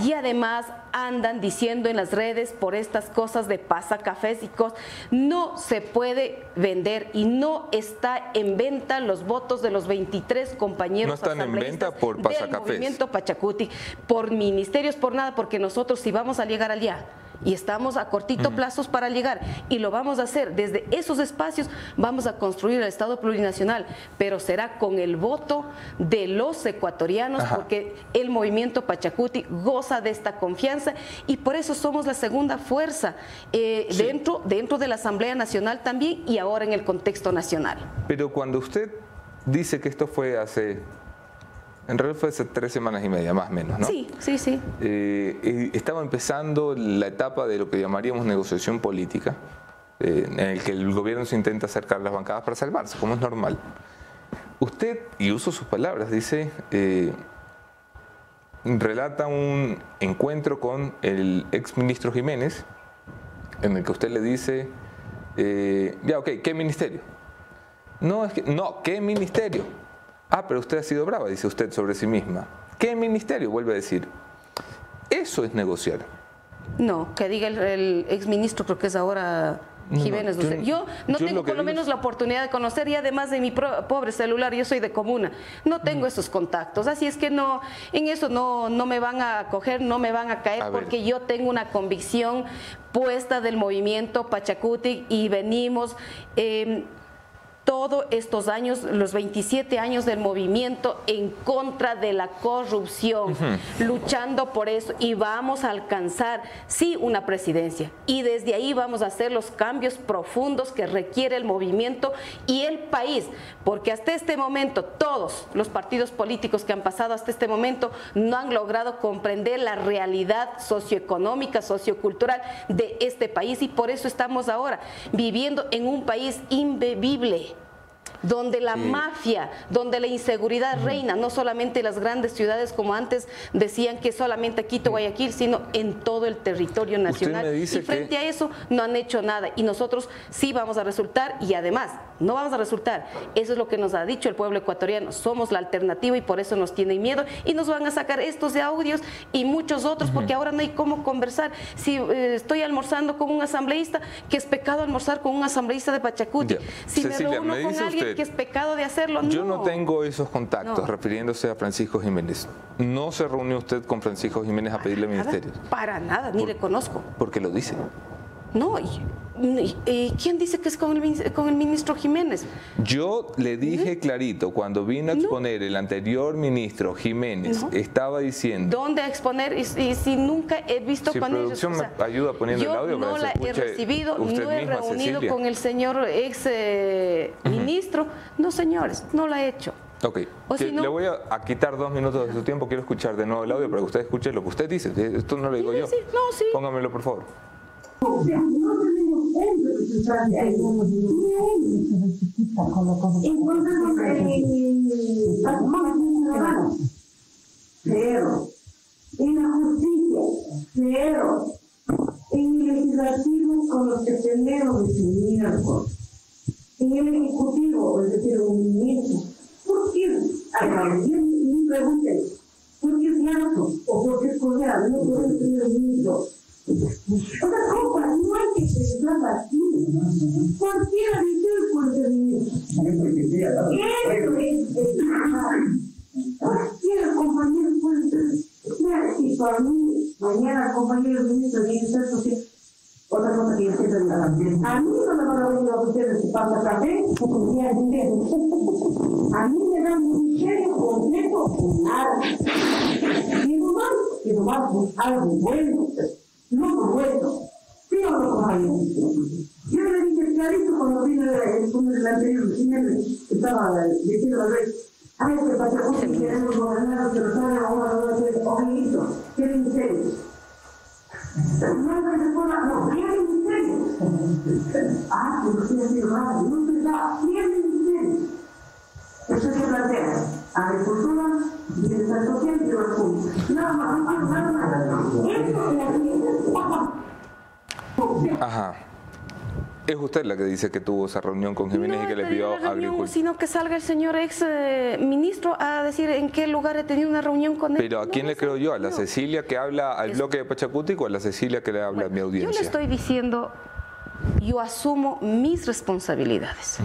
Y además andan diciendo en las redes por estas cosas de pasacafés y cosas, no se puede vender y no está en venta los votos de los 23 compañeros No están en venta por del pasacafés. movimiento Pachacuti, por ministerios, por nada, porque nosotros si vamos a llegar allá y estamos a cortito plazos para llegar y lo vamos a hacer desde esos espacios, vamos a construir el Estado plurinacional, pero será con el voto de los ecuatorianos, Ajá. porque el movimiento Pachacuti goza de esta confianza y por eso somos la segunda fuerza eh, dentro, dentro de la Asamblea Nacional también y ahora en el contexto nacional. Pero cuando usted dice que esto fue hace, en realidad fue hace tres semanas y media, más o menos, ¿no? Sí, sí, sí. Eh, y estaba empezando la etapa de lo que llamaríamos negociación política, eh, en el que el gobierno se intenta acercar a las bancadas para salvarse, como es normal. Usted, y uso sus palabras, dice, eh, relata un encuentro con el exministro Jiménez, en el que usted le dice, eh, ya, ok, ¿qué ministerio? No, es que, no, ¿qué ministerio? Ah, pero usted ha sido brava, dice usted sobre sí misma. ¿Qué ministerio? Vuelve a decir. Eso es negociar. No, que diga el, el exministro, creo que es ahora Jiménez. yo- Yo, yo no yo tengo por lo menos es- la oportunidad de conocer y además de mi pro- pobre celular, yo soy de comuna, no tengo esos contactos. Así es que no, en eso no, no me van a coger, no me van a caer A ver. porque yo tengo una convicción puesta del movimiento Pachacuti y venimos... eh, todos estos años, los 27 años del movimiento en contra de la corrupción, luchando por eso y vamos a alcanzar, sí, una presidencia. Y desde ahí vamos a hacer los cambios profundos que requiere el movimiento y el país, porque hasta este momento todos los partidos políticos que han pasado hasta este momento no han logrado comprender la realidad socioeconómica, sociocultural de este país y por eso estamos ahora viviendo en un país imbebible donde la mafia, donde la inseguridad reina, no solamente en las grandes ciudades como antes decían que solamente Quito, Guayaquil, sino en todo el territorio nacional. y frente a eso no han hecho nada y nosotros sí vamos a resultar y además no vamos a resultar. Eso es lo que nos ha dicho el pueblo ecuatoriano. Somos la alternativa y por eso nos tienen miedo y nos van a sacar estos de audios y muchos otros porque ahora no hay cómo conversar. Si eh, estoy almorzando con un asambleísta, que es pecado almorzar con un asambleísta de Pachacuti. Si me reúno con alguien que es pecado de hacerlo. Yo no, tengo esos contactos, refiriéndose a Francisco Jiménez. ¿No se reunió usted con Francisco Jiménez a pedirle ministerio? Para nada, ni le conozco. Porque lo dice. No, y, ¿quién dice que es con el, con el, ministro Jiménez? Yo le dije clarito, cuando vino a exponer el anterior ministro Jiménez, estaba diciendo... ¿Dónde a exponer? Y, si nunca he visto si con producción ellos. me ayuda poniendo el audio no la he recibido, no he reunido con el señor ex eh, ministro. No, señores, no la he hecho. Ok, le voy a, quitar dos minutos de su tiempo, quiero escuchar de nuevo el audio para que usted escuche lo que usted dice. Esto no lo digo yo. no, sí. Póngamelo, por favor. O sea, no tenemos el representante ahí. Entonces, eh, ciudadanos, cero. En la justicia, cero. En el legislativo, con los que tenemos de miércoles. En el ejecutivo, es decir, un ministro. ¿Por qué? Mi pregunta es, ¿por qué es gato o por qué es correa? No puede ser el ministro. Otra cosa, no hay que pensar así. Cualquiera dice el contenido. Eso es. Cualquier compañero puede ser. Y para mí, mañana compañero ministro de Bienestar Social. Otra cosa que yo siempre digo, a mí no me van a venir a ustedes si pasa café, porque ya dinero. A mí me dan un cheque completo, nada. Y nomás, y nomás, algo bueno no bueno, pero no Yo le dije clarito cuando vino el, el anterior presidente, estaba diciendo la vez, ay, que pasa con que queremos lo saben ahora, no va a quieren miserios. No se responda, no, quieren miserios. Ah, que no nada, no se da, quieren miserios. Eso se plantea, agricultura, bienestar social y los Nada más, nada más. Eso es la Ajá. Es usted la que dice que tuvo esa reunión con Jiménez y que le pidió agricultura. Sino que salga el señor ex eh, ministro a decir en qué lugar he tenido una reunión con él. Pero ¿a quién le creo yo? ¿A la Cecilia que habla al bloque de Pachacuti o a la Cecilia que le habla a mi audiencia? Yo le estoy diciendo, yo asumo mis responsabilidades.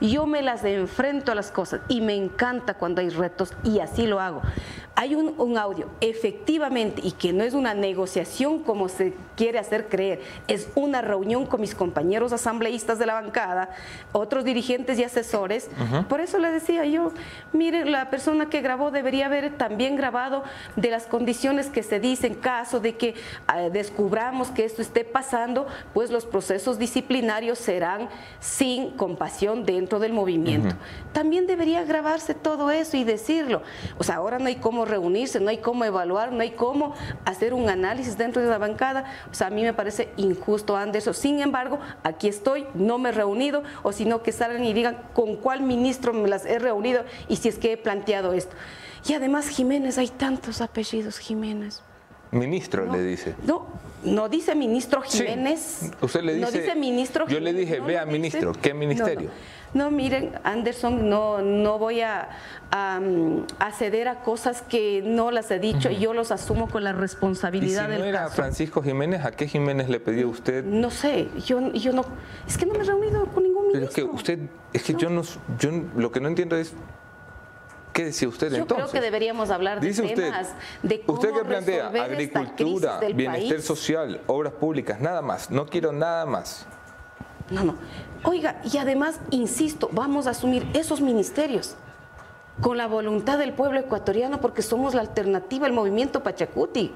Yo me las enfrento a las cosas. Y me encanta cuando hay retos y así lo hago. Hay un, audio, efectivamente, y que no es una negociación como se quiere hacer creer, es una reunión con mis compañeros asambleístas de la bancada, otros dirigentes y asesores. Por eso le decía yo, mire, la persona que grabó debería haber también grabado de las condiciones que se dicen, caso de que ah, descubramos que esto esté pasando, pues los procesos disciplinarios serán sin compasión dentro del movimiento. También debería grabarse todo eso y decirlo. O sea, ahora no hay cómo reunirse, no hay cómo evaluar, no hay cómo hacer un análisis dentro de la bancada. O sea, a mí me parece injusto, Anderson. Sin embargo, aquí estoy, no me he reunido, o sino que salgan y digan con cuál ministro me las he reunido y si es que he planteado esto. Y además, Jiménez, hay tantos apellidos, Jiménez. Ministro le dice. No, no dice ministro Jiménez. Usted le dice. No dice ministro Yo le dije, vea ministro, ¿qué ministerio? No, miren, Anderson, no, no voy a, a, ceder a cosas que no las he dicho y yo los asumo con la responsabilidad ¿Y si no era Francisco Jiménez, ¿a qué Jiménez le pidió usted? No sé, yo, yo no, es que no me he reunido con ningún ministro. Pero es que usted, es que yo no, yo lo que no entiendo es ¿Qué decía usted Yo entonces? creo que deberíamos hablar de Dice temas de cómo Usted que plantea agricultura, bienestar social, obras públicas, nada más. No quiero nada más. No, no. Oiga, y además, insisto, vamos a asumir esos ministerios con la voluntad del pueblo ecuatoriano porque somos la alternativa al movimiento Pachacuti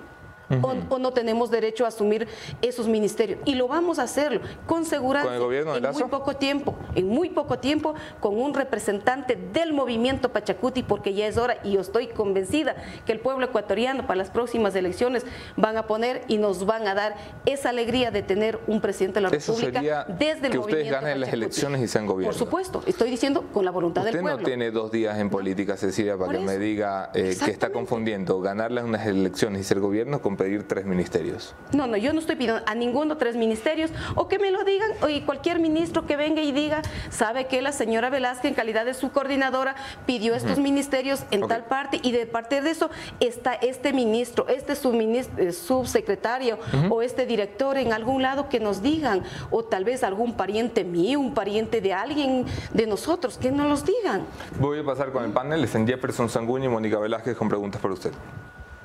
o, no tenemos derecho a asumir esos ministerios. Y lo vamos a hacerlo con seguridad ¿Con el gobierno en muy poco tiempo, en muy poco tiempo, con un representante del movimiento Pachacuti, porque ya es hora y yo estoy convencida que el pueblo ecuatoriano para las próximas elecciones van a poner y nos van a dar esa alegría de tener un presidente de la República desde el que ustedes ganen las elecciones y sean gobierno. Por supuesto, estoy diciendo con la voluntad del pueblo. Usted no tiene dos días en política, Cecilia, para que me diga eh, que está confundiendo ganarle unas elecciones y ser gobierno con pedir tres ministerios. No, no, yo no estoy pidiendo a ninguno tres ministerios o que me lo digan, o cualquier ministro que venga y diga, sabe que la señora Velázquez en calidad de su coordinadora pidió estos ministerios en tal parte y de parte de eso está este ministro, este eh, subsecretario o este director en algún lado que nos digan, o tal vez algún pariente mío, un pariente de alguien de nosotros, que nos los digan. Voy a pasar con el panel, en Jefferson Sanguñi y Mónica Velázquez con preguntas para usted.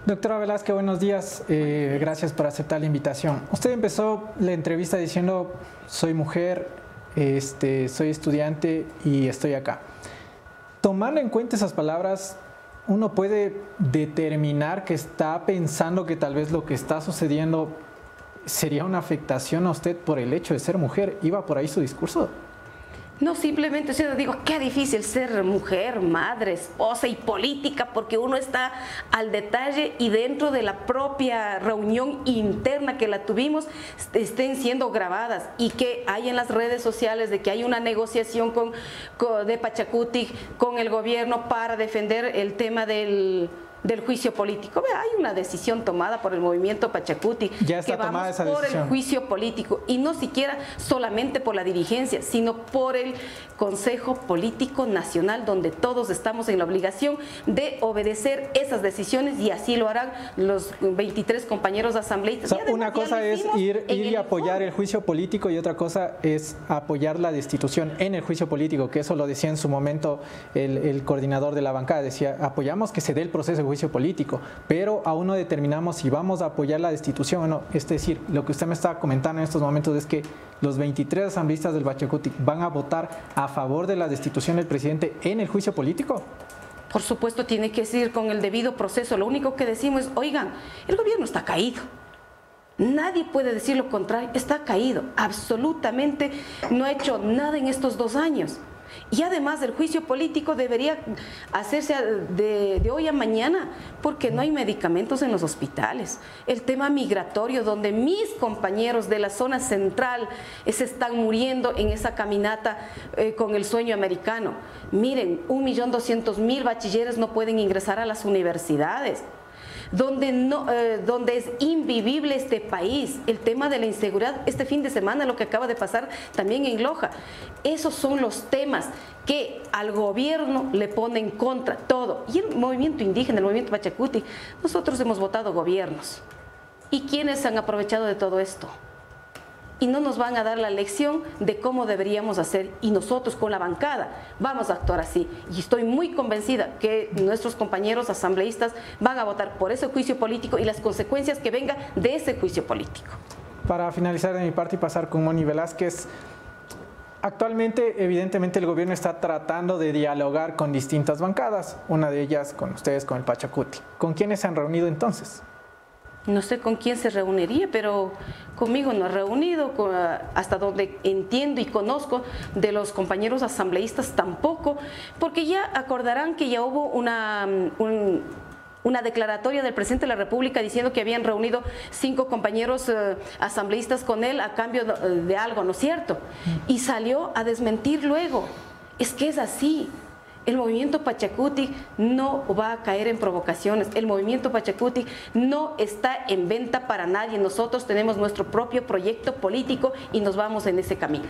Doctora Velázquez, buenos días. Eh, gracias por aceptar la invitación. Usted empezó la entrevista diciendo, soy mujer, este, soy estudiante y estoy acá. Tomando en cuenta esas palabras, uno puede determinar que está pensando que tal vez lo que está sucediendo sería una afectación a usted por el hecho de ser mujer. ¿Iba por ahí su discurso? No, simplemente yo digo, qué difícil ser mujer, madre, esposa y política, porque uno está al detalle y dentro de la propia reunión interna que la tuvimos estén siendo grabadas y que hay en las redes sociales de que hay una negociación con, de Pachacuti con el gobierno para defender el tema del del juicio político. hay una decisión tomada por el movimiento Pachacuti ya está que vamos esa por el juicio político y no siquiera solamente por la dirigencia, sino por el Consejo Político Nacional, donde todos estamos en la obligación de obedecer esas decisiones y así lo harán los 23 compañeros asambleístas. una cosa es ir, y apoyar el juicio político y otra cosa es apoyar la destitución en el juicio político, que eso lo decía en su momento el, el coordinador de la bancada, decía, apoyamos que se dé el proceso de juicio político, pero aún no determinamos si vamos a apoyar la destitución o no. Es decir, lo que usted me estaba comentando en estos momentos es que los 23 asambleístas del Bachacuti van a votar a favor de la destitución del presidente en el juicio político. Por supuesto, tiene que seguir con el debido proceso. Lo único que decimos es, oigan, el gobierno está caído. Nadie puede decir lo contrario, está caído. Absolutamente no ha hecho nada en estos dos años. Y además el juicio político debería hacerse de, hoy a mañana porque no hay medicamentos en los hospitales. El tema migratorio, donde mis compañeros de la zona central se están muriendo en esa caminata eh, con el sueño americano. Miren, un millón doscientos mil bachilleres no pueden ingresar a las universidades donde, no, eh, donde es invivible este país. El tema de la inseguridad, este fin de semana, lo que acaba de pasar también en Loja. Esos son los temas que al gobierno le ponen contra todo. Y el movimiento indígena, el movimiento Pachacuti, nosotros hemos votado gobiernos. ¿Y quiénes han aprovechado de todo esto? Y no nos van a dar la lección de cómo deberíamos hacer y nosotros con la bancada vamos a actuar así. Y estoy muy convencida que nuestros compañeros asambleístas van a votar por ese juicio político y las consecuencias que venga de ese juicio político. Para finalizar de mi parte y pasar con Moni Velázquez, actualmente evidentemente el gobierno está tratando de dialogar con distintas bancadas, una de ellas con ustedes, con el Pachacuti. ¿Con quiénes se han reunido entonces? No sé con quién se reuniría, pero conmigo no ha reunido, hasta donde entiendo y conozco de los compañeros asambleístas tampoco, porque ya acordarán que ya hubo una, una declaratoria del presidente de la República diciendo que habían reunido cinco compañeros eh, asambleístas con él a cambio de algo, ¿no es cierto? Y salió a desmentir luego. Es que es así. El movimiento Pachacuti no va a caer en provocaciones. El movimiento Pachacuti no está en venta para nadie. Nosotros tenemos nuestro propio proyecto político y nos vamos en ese camino.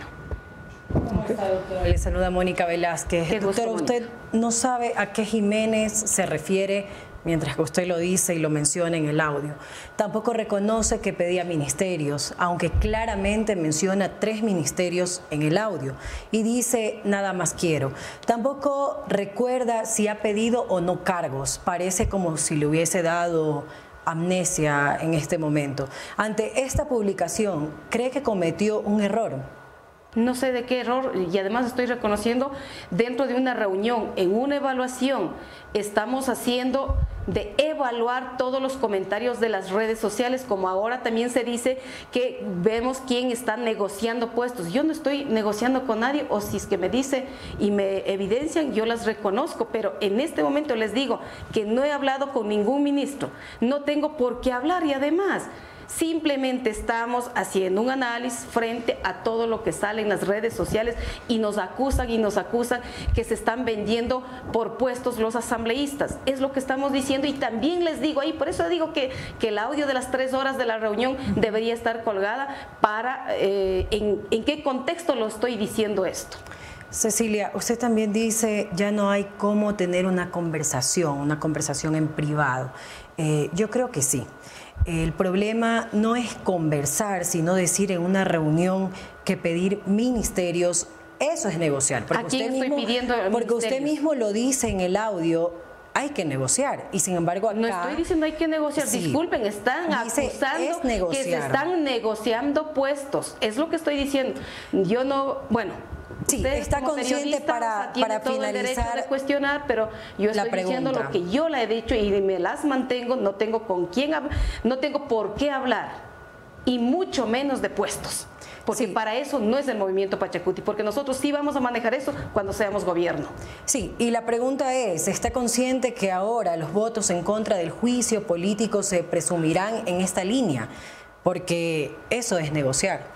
Le saluda Mónica Velázquez. Doctor, usted no sabe a qué Jiménez se refiere mientras que usted lo dice y lo menciona en el audio. Tampoco reconoce que pedía ministerios, aunque claramente menciona tres ministerios en el audio y dice nada más quiero. Tampoco recuerda si ha pedido o no cargos. Parece como si le hubiese dado amnesia en este momento. Ante esta publicación, ¿cree que cometió un error? no sé de qué error, y además estoy reconociendo, dentro de una reunión, en una evaluación, estamos haciendo de evaluar todos los comentarios de las redes sociales, como ahora también se dice que vemos quién está negociando puestos. Yo no estoy negociando con nadie, o si es que me dice y me evidencian, yo las reconozco, pero en este momento les digo que no he hablado con ningún ministro, no tengo por qué hablar y además Simplemente estamos haciendo un análisis frente a todo lo que sale en las redes sociales y nos acusan y nos acusan que se están vendiendo por puestos los asambleístas. Es lo que estamos diciendo y también les digo ahí, por eso digo que, que el audio de las tres horas de la reunión debería estar colgada para eh, en, qué contexto lo estoy diciendo esto. Cecilia, usted también dice ya no hay cómo tener una conversación, una conversación en privado. Eh, yo creo que sí. El problema no es conversar, sino decir en una reunión que pedir ministerios, eso es negociar. Porque usted mismo, pidiendo Porque usted mismo lo dice en el audio, hay que negociar. Y sin embargo acá... No estoy diciendo hay que negociar, disculpen, están acusando que se están negociando puestos. Es lo que estoy diciendo. Yo no, bueno, Sí, está consciente para, para todo finalizar. El derecho de cuestionar, pero yo estoy diciendo lo que yo le he dicho y me las mantengo, no tengo con quién, no tengo por qué hablar y mucho menos de puestos. Porque para eso no es el movimiento Pachacuti, porque nosotros sí vamos a manejar eso cuando seamos gobierno. Sí, y la pregunta es, ¿está consciente que ahora los votos en contra del juicio político se presumirán en esta línea? Porque eso es negociar.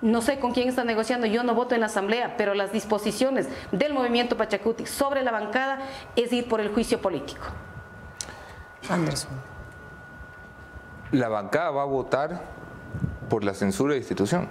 No sé con quién está negociando, yo no voto en la asamblea, pero las disposiciones del movimiento Pachacuti sobre la bancada es ir por el juicio político. Anderson. La bancada va a votar por la censura de institución.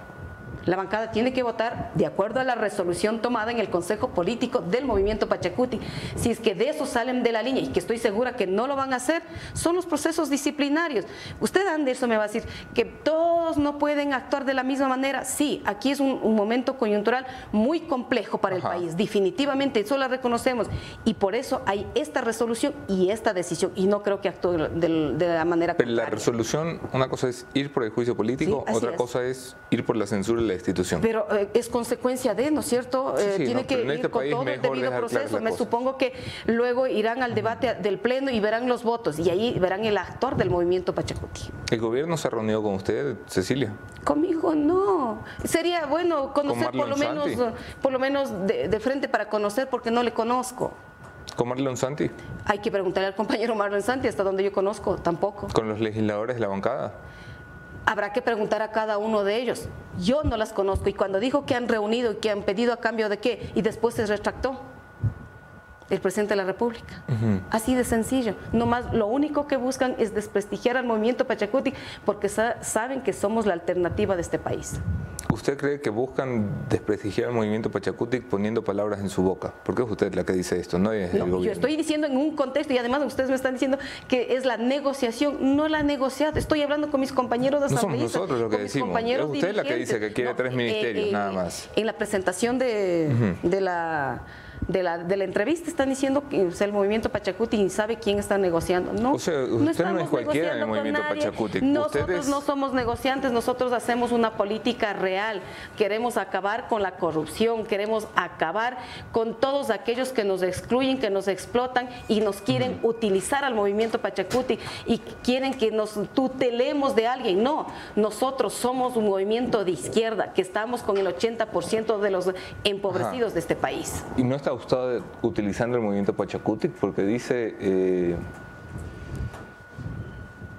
La bancada tiene que votar de acuerdo a la resolución tomada en el Consejo Político del Movimiento Pachacuti. Si es que de eso salen de la línea y que estoy segura que no lo van a hacer, son los procesos disciplinarios. Usted, Anderson, me va a decir que todos no pueden actuar de la misma manera. Sí, aquí es un, momento coyuntural muy complejo para el país, definitivamente, eso lo reconocemos. Y por eso hay esta resolución y esta decisión. Y no creo que actúe de, la manera Pero la resolución, una cosa es ir por el juicio político, otra cosa es ir por la censura de la institución. Pero eh, es consecuencia de, ¿no es cierto? Eh, tiene que ir este con todo el debido proceso. Me supongo que luego irán al debate del Pleno y verán los votos y ahí verán el actor del movimiento Pachacuti. ¿El gobierno se ha reunido con usted, Cecilia? Conmigo no. Sería bueno conocer por lo menos, por lo menos de, frente para conocer porque no le conozco. ¿Con Marlon Santi? Hay que preguntarle al compañero Marlon Santi, hasta donde yo conozco, tampoco. ¿Con los legisladores de la bancada? Habrá que preguntar a cada uno de ellos. Yo no las conozco y cuando dijo que han reunido y que han pedido a cambio de qué y después se retractó el presidente de la República. Así de sencillo. No más, lo único que buscan es desprestigiar al movimiento Pachacuti porque saben que somos la alternativa de este país. ¿Usted cree que buscan desprestigiar al movimiento Pachacuti poniendo palabras en su boca? Porque es usted la que dice esto, no es el gobierno. Yo estoy diciendo en un contexto y además ustedes me están diciendo que es la negociación, no la negociada. Estoy hablando con mis compañeros de No somos nosotros lo que decimos. Es usted la que dice que quiere tres ministerios, nada más. En la presentación de, de la de la, de la entrevista están diciendo que el movimiento Pachacuti sabe quién está negociando. No, o sea, usted no, es cualquiera en el movimiento Pachacuti. Nosotros no somos negociantes, nosotros hacemos una política real. Queremos acabar con la corrupción, queremos acabar con todos aquellos que nos excluyen, que nos explotan y nos quieren utilizar al movimiento Pachacuti y quieren que nos tutelemos de alguien. No, nosotros somos un movimiento de izquierda que estamos con el 80% de los empobrecidos de este país. Y no está utilizando el movimiento Pachacutic porque dice eh,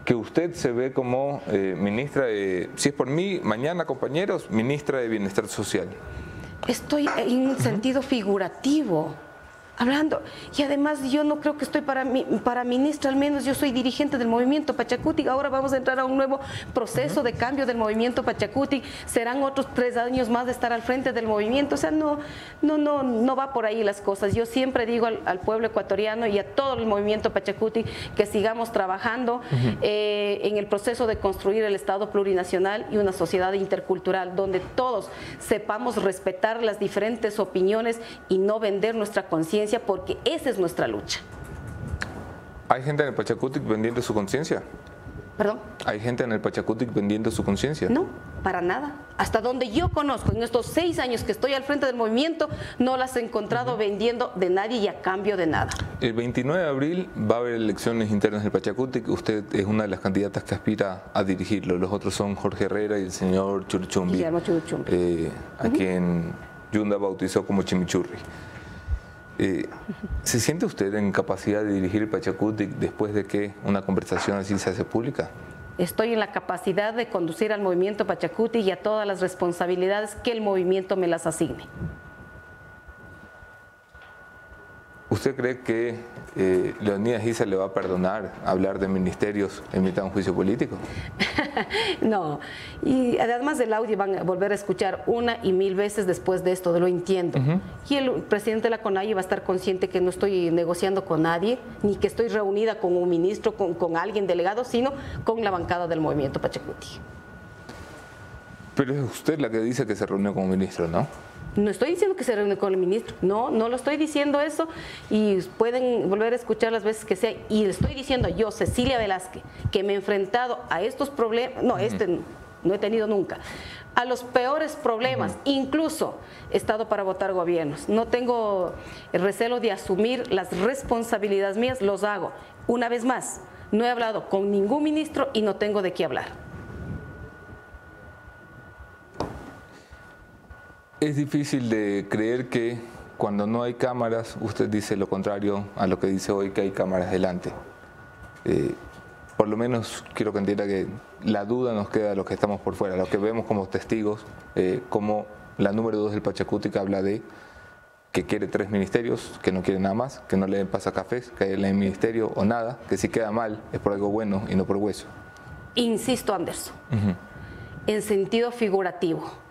que usted se ve como eh, ministra de, si es por mí, mañana compañeros, ministra de Bienestar Social. Estoy en un sentido figurativo hablando. Y además yo no creo que estoy para, para ministra, al menos yo soy dirigente del movimiento Pachacuti. Ahora vamos a entrar a un nuevo proceso de cambio del movimiento Pachacuti. Serán otros tres años más de estar al frente del movimiento. O sea, no, no, no, no va por ahí las cosas. Yo siempre digo al, pueblo ecuatoriano y a todo el movimiento Pachacuti que sigamos trabajando eh, en el proceso de construir el Estado plurinacional y una sociedad intercultural donde todos sepamos respetar las diferentes opiniones y no vender nuestra conciencia porque esa es nuestra lucha. ¿Hay gente en el Pachacutic vendiendo su conciencia? ¿Perdón? ¿Hay gente en el Pachacutic vendiendo su conciencia? No. para nada. Hasta donde yo conozco, en estos seis años que estoy al frente del movimiento, no las he encontrado vendiendo de nadie y a cambio de nada. El 29 de abril va a haber elecciones internas del Pachacuti. Usted es una de las candidatas que aspira a dirigirlo. Los otros son Jorge Herrera y el señor Churchumbi, Guillermo Churchumbi. eh, a quien Yunda bautizó como Chimichurri. Eh, ¿Se siente usted en capacidad de dirigir el Pachacuti después de que una conversación así se hace pública? Estoy en la capacidad de conducir al movimiento Pachacuti y a todas las responsabilidades que el movimiento me las asigne. ¿Usted cree que eh, Leonidas le va a perdonar hablar de ministerios en mitad de un juicio político? No, y además del audio van a volver a escuchar una y mil veces después de esto, de lo entiendo. Y el presidente de la CONAI va a estar consciente que no estoy negociando con nadie, ni que estoy reunida con un ministro, con, con alguien delegado, sino con la bancada del movimiento Pachacuti. Pero es usted la que dice que se reunió con un ministro, ¿no? No estoy diciendo que se reúne con el ministro, no, no lo estoy diciendo eso y pueden volver a escuchar las veces que sea. Y le estoy diciendo yo, Cecilia Velázquez, que me he enfrentado a estos problemas, no, este no he tenido nunca, a los peores problemas, incluso he estado para votar gobiernos. No tengo el recelo de asumir las responsabilidades mías, los hago. Una vez más, no he hablado con ningún ministro y no tengo de qué hablar. Es difícil de creer que cuando no hay cámaras, usted dice lo contrario a lo que dice hoy que hay cámaras delante. Eh, por lo menos quiero que entienda que la duda nos queda a los que estamos por fuera, a los que vemos como testigos, eh, como la número dos del Pachacuti que habla de que quiere tres ministerios, que no quiere nada más, que no le den pasacafés, que le den ministerio o nada, que si queda mal es por algo bueno y no por hueso. Insisto, Anderson, en sentido figurativo.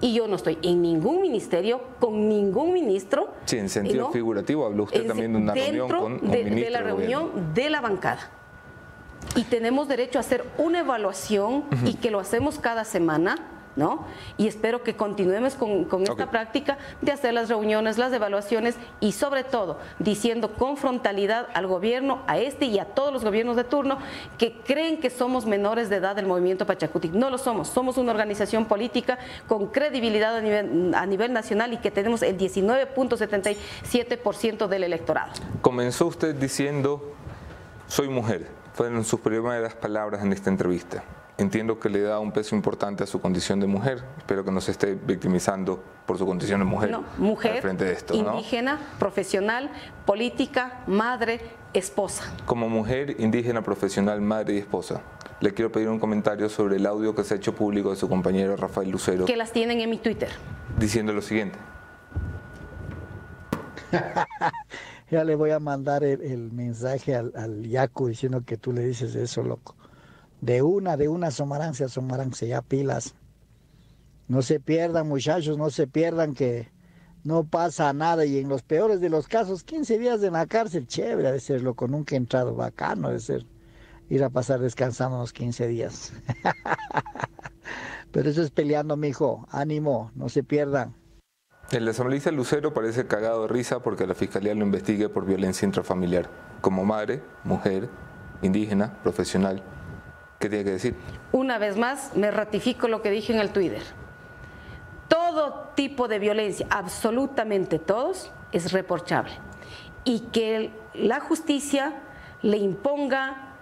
Y yo no estoy en ningún ministerio, con ningún ministro. Sí, en sentido ¿no? figurativo habló usted también de una reunión dentro con un de, ministro de la gobierno. reunión de la bancada. Y tenemos derecho a hacer una evaluación y que lo hacemos cada semana, ¿no? Y espero que continuemos con, con esta práctica de hacer las reuniones, las evaluaciones y sobre todo diciendo con frontalidad al gobierno, a este y a todos los gobiernos de turno que creen que somos menores de edad del movimiento Pachacutic. No lo somos, somos una organización política con credibilidad a nivel, a nivel nacional y que tenemos el 19.77% del electorado. Comenzó usted diciendo, soy mujer. Fueron sus primeras palabras en esta entrevista. Entiendo que le da un peso importante a su condición de mujer. Espero que no se esté victimizando por su condición de mujer. No, mujer, al frente de esto, ¿no? indígena, profesional, política, madre, esposa. Como mujer indígena, profesional, madre y esposa, le quiero pedir un comentario sobre el audio que se ha hecho público de su compañero Rafael Lucero, que las tienen en mi Twitter. diciendo lo siguiente. Ya le voy a mandar el, el mensaje al, al Yaku diciendo que tú le dices eso, loco. De una, de una asomaranse, asomaranse, ya pilas. No se pierdan, muchachos, no se pierdan que no pasa nada. Y en los peores de los casos, 15 días en la cárcel, chévere, de ser, loco. Nunca he entrado, bacano de ser. Ir a pasar descansando unos 15 días. Pero eso es peleando, mijo. Ánimo, no se pierdan. El asambleísta Lucero parece cagado de risa porque la fiscalía lo investigue por violencia intrafamiliar. Como madre, mujer, indígena, profesional, ¿qué tiene que decir? Una vez más, me ratifico lo que dije en el Twitter. Todo tipo de violencia, absolutamente todos, es reprochable. Y que la justicia le imponga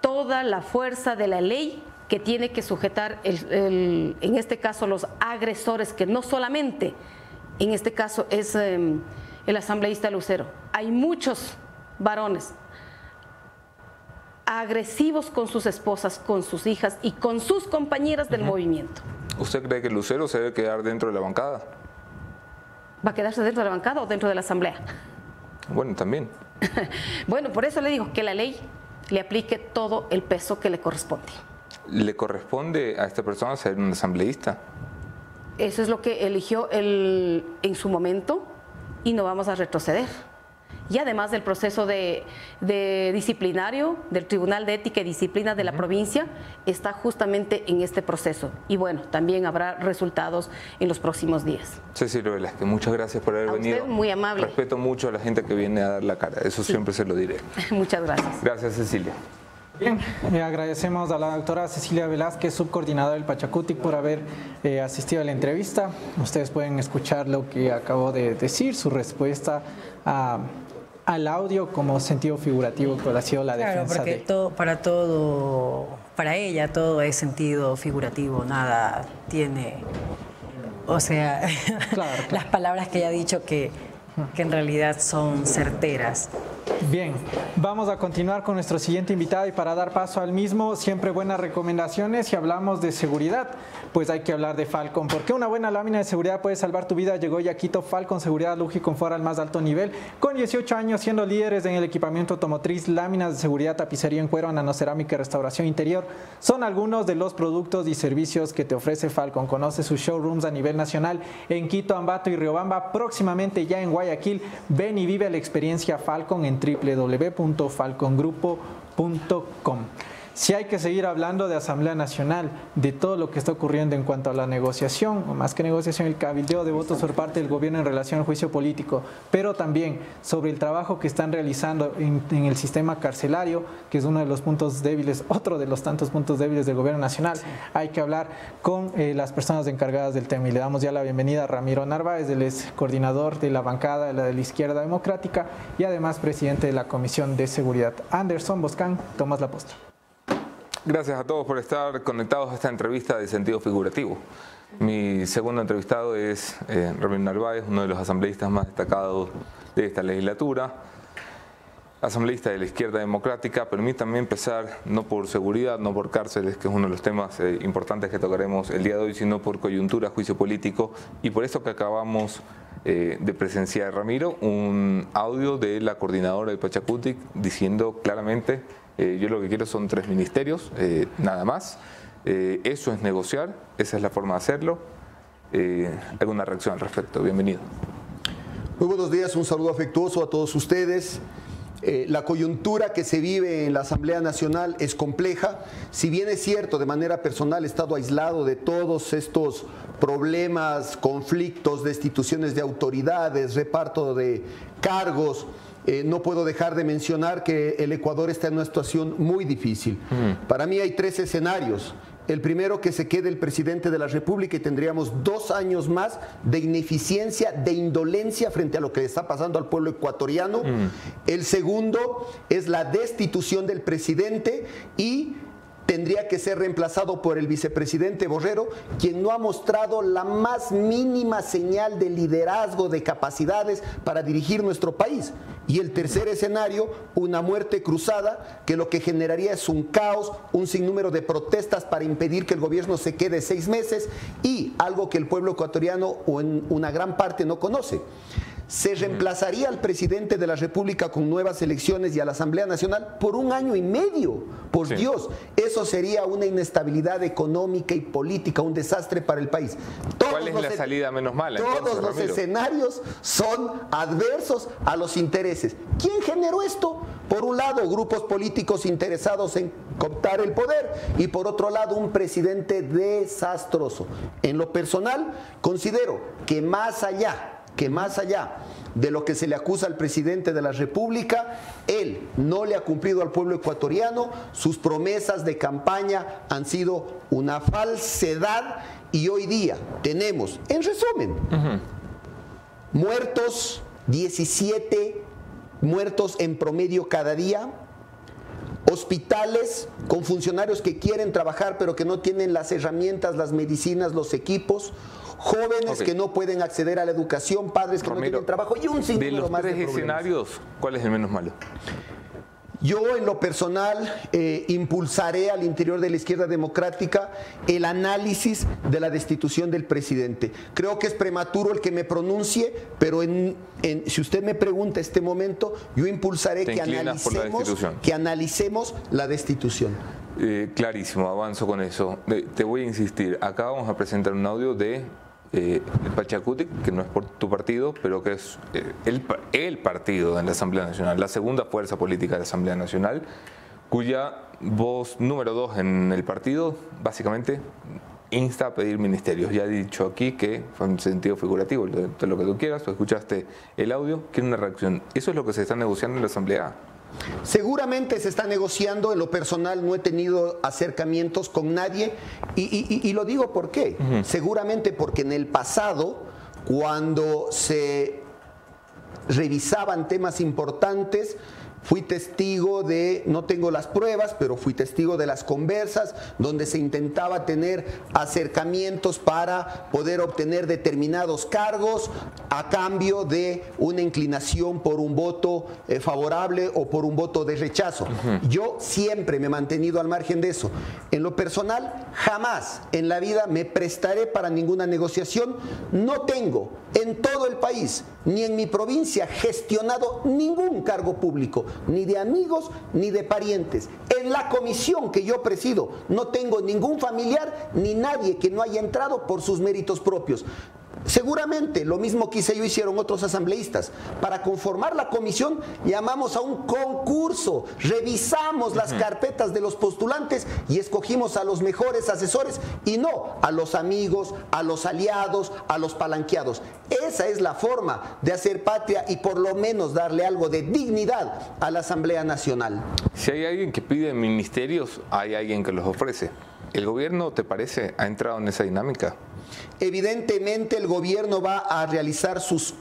toda la fuerza de la ley que tiene que sujetar, en este caso, los agresores, que no solamente, en este caso, es em, el asambleísta Lucero. Hay muchos varones agresivos con sus esposas, con sus hijas y con sus compañeras del movimiento. ¿Usted cree que Lucero se debe quedar dentro de la bancada? ¿Va a quedarse dentro de la bancada o dentro de la asamblea? Bueno, también. Bueno, por eso le digo que la ley le aplique todo el peso que le corresponde. ¿Le corresponde a esta persona ser un asambleísta? Eso es lo que eligió él en su momento y no vamos a retroceder. Y además del proceso de, de disciplinario del Tribunal de Ética y Disciplina de la provincia está justamente en este proceso. Y bueno, también habrá resultados en los próximos días. Cecilio Velázquez, muchas gracias por haber A usted, venido. muy amable. Respeto mucho a la gente que viene a dar la cara, eso siempre se lo diré. Muchas gracias. Gracias, Cecilia. Bien, eh, agradecemos a la doctora Cecilia Velázquez, subcoordinadora del Pachacutic, por haber eh, asistido a la entrevista. Ustedes pueden escuchar lo que acabó de decir, su respuesta al audio como sentido figurativo que ha sido la claro, defensa porque de... todo, para todo, para ella todo es sentido figurativo, nada tiene, o sea, las palabras que ella ha dicho que, que en realidad son certeras. Bien, vamos a continuar con nuestro siguiente invitado y para dar paso al mismo, siempre buenas recomendaciones. Si hablamos de seguridad, pues hay que hablar de Falcon. porque una buena lámina de seguridad puede salvar tu vida? Llegó Yaquito Falcon Seguridad Luz y Confort al más alto nivel. Con 18 años siendo líderes en el equipamiento automotriz, láminas de seguridad, tapicería en cuero, nanocerámica y restauración interior son algunos de los productos y servicios que te ofrece Falcon. Conoce sus showrooms a nivel nacional en Quito, Ambato y Riobamba. Próximamente ya en Guayaquil, ven y vive la experiencia Falcon en www.falcongrupo.com. Si hay que seguir hablando de Asamblea Nacional, de todo lo que está ocurriendo en cuanto a la negociación, o más que negociación, el cabildeo de votos por parte del gobierno en relación al juicio político, pero también sobre el trabajo que están realizando en, el sistema carcelario, que es uno de los puntos débiles, otro de los tantos puntos débiles del gobierno nacional. Hay que hablar con eh, las personas encargadas del tema y le damos ya la bienvenida a Ramiro Narváez, el ex coordinador de la bancada de la, de la Izquierda Democrática y además presidente de la Comisión de Seguridad. Anderson Boscán, tomas la posta. Gracias a todos por estar conectados a esta entrevista de sentido figurativo. Mi segundo entrevistado es eh, Ramiro Narváez, uno de los asambleístas más destacados de esta legislatura, asambleísta de la izquierda democrática. Permítanme empezar no por seguridad, no por cárceles, que es uno de los temas eh, importantes que tocaremos el día de hoy, sino por coyuntura, juicio político y por eso que acabamos eh, de presenciar, Ramiro, un audio de la coordinadora de Pachacutic diciendo claramente eh, yo lo que quiero son tres ministerios, eh, nada más. Eh, eso es negociar, esa es la forma de hacerlo. ¿Alguna reacción al respecto? Bienvenido. Muy buenos días, un saludo afectuoso a todos ustedes. la coyuntura que se vive en la Asamblea Nacional es compleja. Si bien es cierto, de manera personal he estado aislado de todos estos problemas, conflictos, destituciones de autoridades, reparto de cargos, eh, no puedo dejar de mencionar que el Ecuador está en una situación muy difícil. Para mí hay tres escenarios. El primero, que se quede el presidente de la República y tendríamos dos años más de ineficiencia, de indolencia frente a lo que le está pasando al pueblo ecuatoriano. El segundo es la destitución del presidente y tendría que ser reemplazado por el vicepresidente Borrero, quien no ha mostrado la más mínima señal de liderazgo, de capacidades para dirigir nuestro país. Y el tercer escenario, una muerte cruzada, que lo que generaría es un caos, un sinnúmero de protestas para impedir que el gobierno se quede seis meses y algo que el pueblo ecuatoriano o en una gran parte no conoce se reemplazaría al presidente de la República con nuevas elecciones y a la Asamblea Nacional por un año y medio. Por Dios, eso sería una inestabilidad económica y política, un desastre para el país. ¿Cuál es la salida menos mala? Todos los escenarios son adversos a los intereses. ¿Quién generó esto? Por un lado, grupos políticos interesados en cooptar el poder y por otro lado, un presidente desastroso. En lo personal, considero que más allá que más allá de lo que se le acusa al presidente de la República, él no le ha cumplido al pueblo ecuatoriano, sus promesas de campaña han sido una falsedad y hoy día tenemos, en resumen, muertos, 17 muertos en promedio cada día, hospitales con funcionarios que quieren trabajar pero que no tienen las herramientas, las medicinas, los equipos, jóvenes que no pueden acceder a la educación, padres que no tienen trabajo y un sinnúmero de los más tres escenarios, ¿cuál es el menos malo? Yo en lo personal eh, impulsaré al interior de la izquierda democrática el análisis de la destitución del presidente. Creo que es prematuro el que me pronuncie, pero en, si usted me pregunta este momento, yo impulsaré que analicemos, que analicemos la destitución. Eh, clarísimo, avanzo con eso. Te voy a insistir, acá vamos a presentar un audio de eh, el Pachacuti, que no es por tu partido, pero que es eh, el, el, partido en la Asamblea Nacional, la segunda fuerza política de la Asamblea Nacional, cuya voz número dos en el partido básicamente insta a pedir ministerios. Ya he dicho aquí que fue en sentido figurativo, de lo que tú quieras, tú escuchaste el audio, quiere una reacción. Eso es lo que se está negociando en la Asamblea. Seguramente se está negociando, en lo personal no he tenido acercamientos con nadie y, y- y lo digo por qué. Seguramente porque en el pasado, cuando se revisaban temas importantes. Fui testigo de, no tengo las pruebas, pero fui testigo de las conversas donde se intentaba tener acercamientos para poder obtener determinados cargos a cambio de una inclinación por un voto eh, favorable o por un voto de rechazo. Yo siempre me he mantenido al margen de eso. En lo personal, jamás en la vida me prestaré para ninguna negociación. No tengo en todo el país ni en mi provincia gestionado ningún cargo público, ni de amigos ni de parientes. En la comisión que yo presido no tengo ningún familiar ni nadie que no haya entrado por sus méritos propios. Seguramente lo mismo que hice yo hicieron otros asambleístas. Para conformar la comisión llamamos a un concurso, revisamos las carpetas de los postulantes y escogimos a los mejores asesores y no a los amigos, a los aliados, a los palanqueados. Esa es la forma de hacer patria y por lo menos darle algo de dignidad a la Asamblea Nacional. Si hay alguien que pide ministerios, hay alguien que los ofrece. ¿El gobierno, te parece, ha entrado en esa dinámica? Evidentemente el gobierno va a realizar sus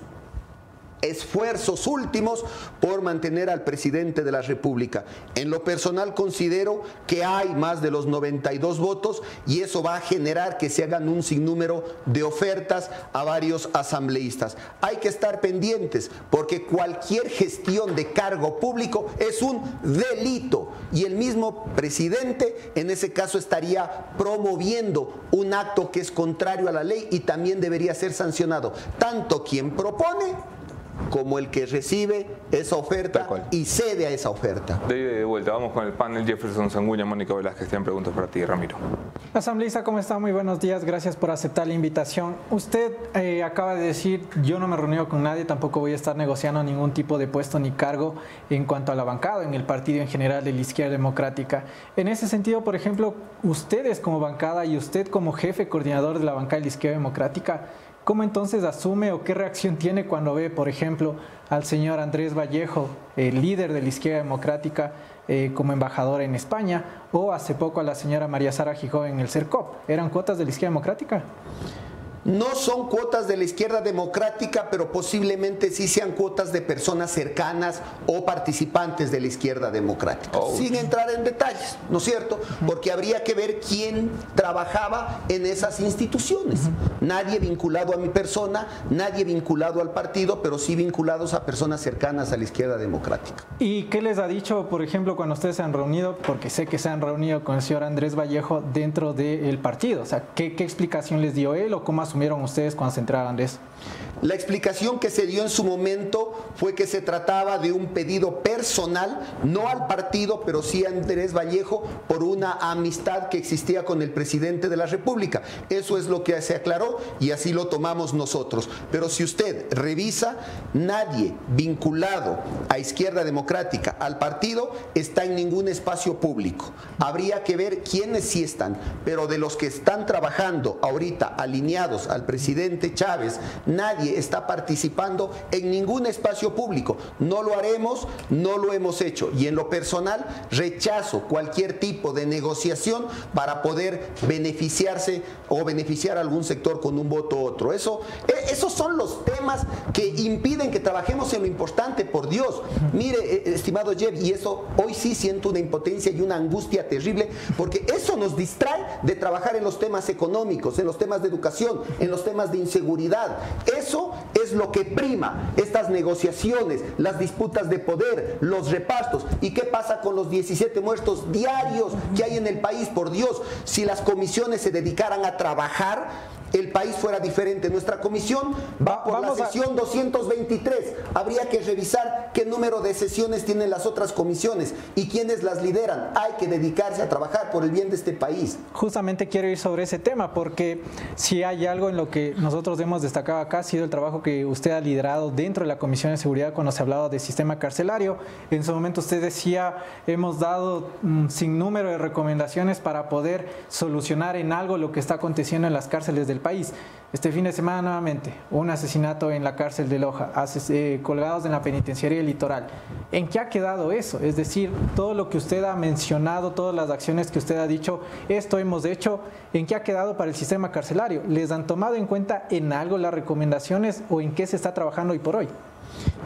esfuerzos últimos por mantener al presidente de la República. En lo personal considero que hay más de los 92 votos y eso va a generar que se hagan un sinnúmero de ofertas a varios asambleístas. Hay que estar pendientes porque cualquier gestión de cargo público es un delito y el mismo presidente en ese caso estaría promoviendo un acto que es contrario a la ley y también debería ser sancionado. Tanto quien propone como el que recibe esa oferta y cede a esa oferta. De de vuelta, vamos con el panel Jefferson Sanguña, Mónica Velázquez, tienen preguntas para ti, Ramiro. Asambleísta, ¿cómo está? Muy buenos días, gracias por aceptar la invitación. Usted eh, acaba de decir, yo no me reunido con nadie, tampoco voy a estar negociando ningún tipo de puesto ni cargo en cuanto a la bancada, en el partido en general de la izquierda democrática. En ese sentido, por ejemplo, ustedes como bancada y usted como jefe coordinador de la bancada de la izquierda democrática, ¿Cómo entonces asume o qué reacción tiene cuando ve, por ejemplo, al señor Andrés Vallejo, el líder de la izquierda democrática, eh, como embajador en España, o hace poco a la señora María Sara Gijón en el CERCOP? ¿Eran cuotas de la izquierda democrática? No son cuotas de la izquierda democrática, pero posiblemente sí sean cuotas de personas cercanas o participantes de la izquierda democrática. Sin entrar en detalles, ¿no es cierto? Porque habría que ver quién trabajaba en esas instituciones. Nadie vinculado a mi persona, nadie vinculado al partido, pero sí vinculados a personas cercanas a la izquierda democrática. ¿Y qué les ha dicho, por ejemplo, cuando ustedes se han reunido? Porque sé que se han reunido con el señor Andrés Vallejo dentro del partido. O sea, ¿qué, qué explicación les dio él o cómo asumieron ustedes cuando se enteraron de eso? La explicación que se dio en su momento fue que se trataba de un pedido personal, no al partido, pero sí a Andrés Vallejo, por una amistad que existía con el presidente de la República. Eso es lo que se aclaró y así lo tomamos nosotros. Pero si usted revisa, nadie vinculado a Izquierda Democrática, al partido, está en ningún espacio público. Habría que ver quiénes sí están, pero de los que están trabajando ahorita alineados al presidente Chávez, nadie está participando en ningún espacio público. No lo haremos, no lo hemos hecho. Y en lo personal, rechazo cualquier tipo de negociación para poder beneficiarse o beneficiar a algún sector con un voto u otro. Eso, eh, esos son los temas que impiden que trabajemos en lo importante, por Dios. Mire, eh, estimado Jeff, y eso hoy sí siento una impotencia y una angustia terrible, porque eso nos distrae de trabajar en los temas económicos, en los temas de educación, en los temas de inseguridad. Eso es lo que prima estas negociaciones, las disputas de poder, los repartos. ¿Y qué pasa con los 17 muertos diarios que hay en el país? Por Dios, si las comisiones se dedicaran a trabajar, el país fuera diferente. Nuestra comisión va por la a- sesión 223. Habría que revisar qué número de sesiones tienen las otras comisiones y quiénes las lideran. Hay que dedicarse a trabajar por el bien de este país. Justamente quiero ir sobre ese tema porque si hay algo en lo que nosotros hemos destacado acá ha sido el trabajo que usted ha liderado dentro de la Comisión de Seguridad cuando se hablaba de sistema carcelario. En su momento usted decía, hemos dado un sinnúmero de recomendaciones para poder solucionar en algo lo que está aconteciendo en las cárceles del país. Este fin de semana nuevamente, un asesinato en la cárcel de Loja, eh, colgados en la penitenciaría litoral. ¿En qué ha quedado eso? Es decir, todo lo que usted ha mencionado, todas las acciones que usted ha dicho, esto hemos hecho, ¿en qué ha quedado para el sistema carcelario? ¿Les han tomado en cuenta en algo las recomendaciones o en qué se está trabajando hoy por hoy?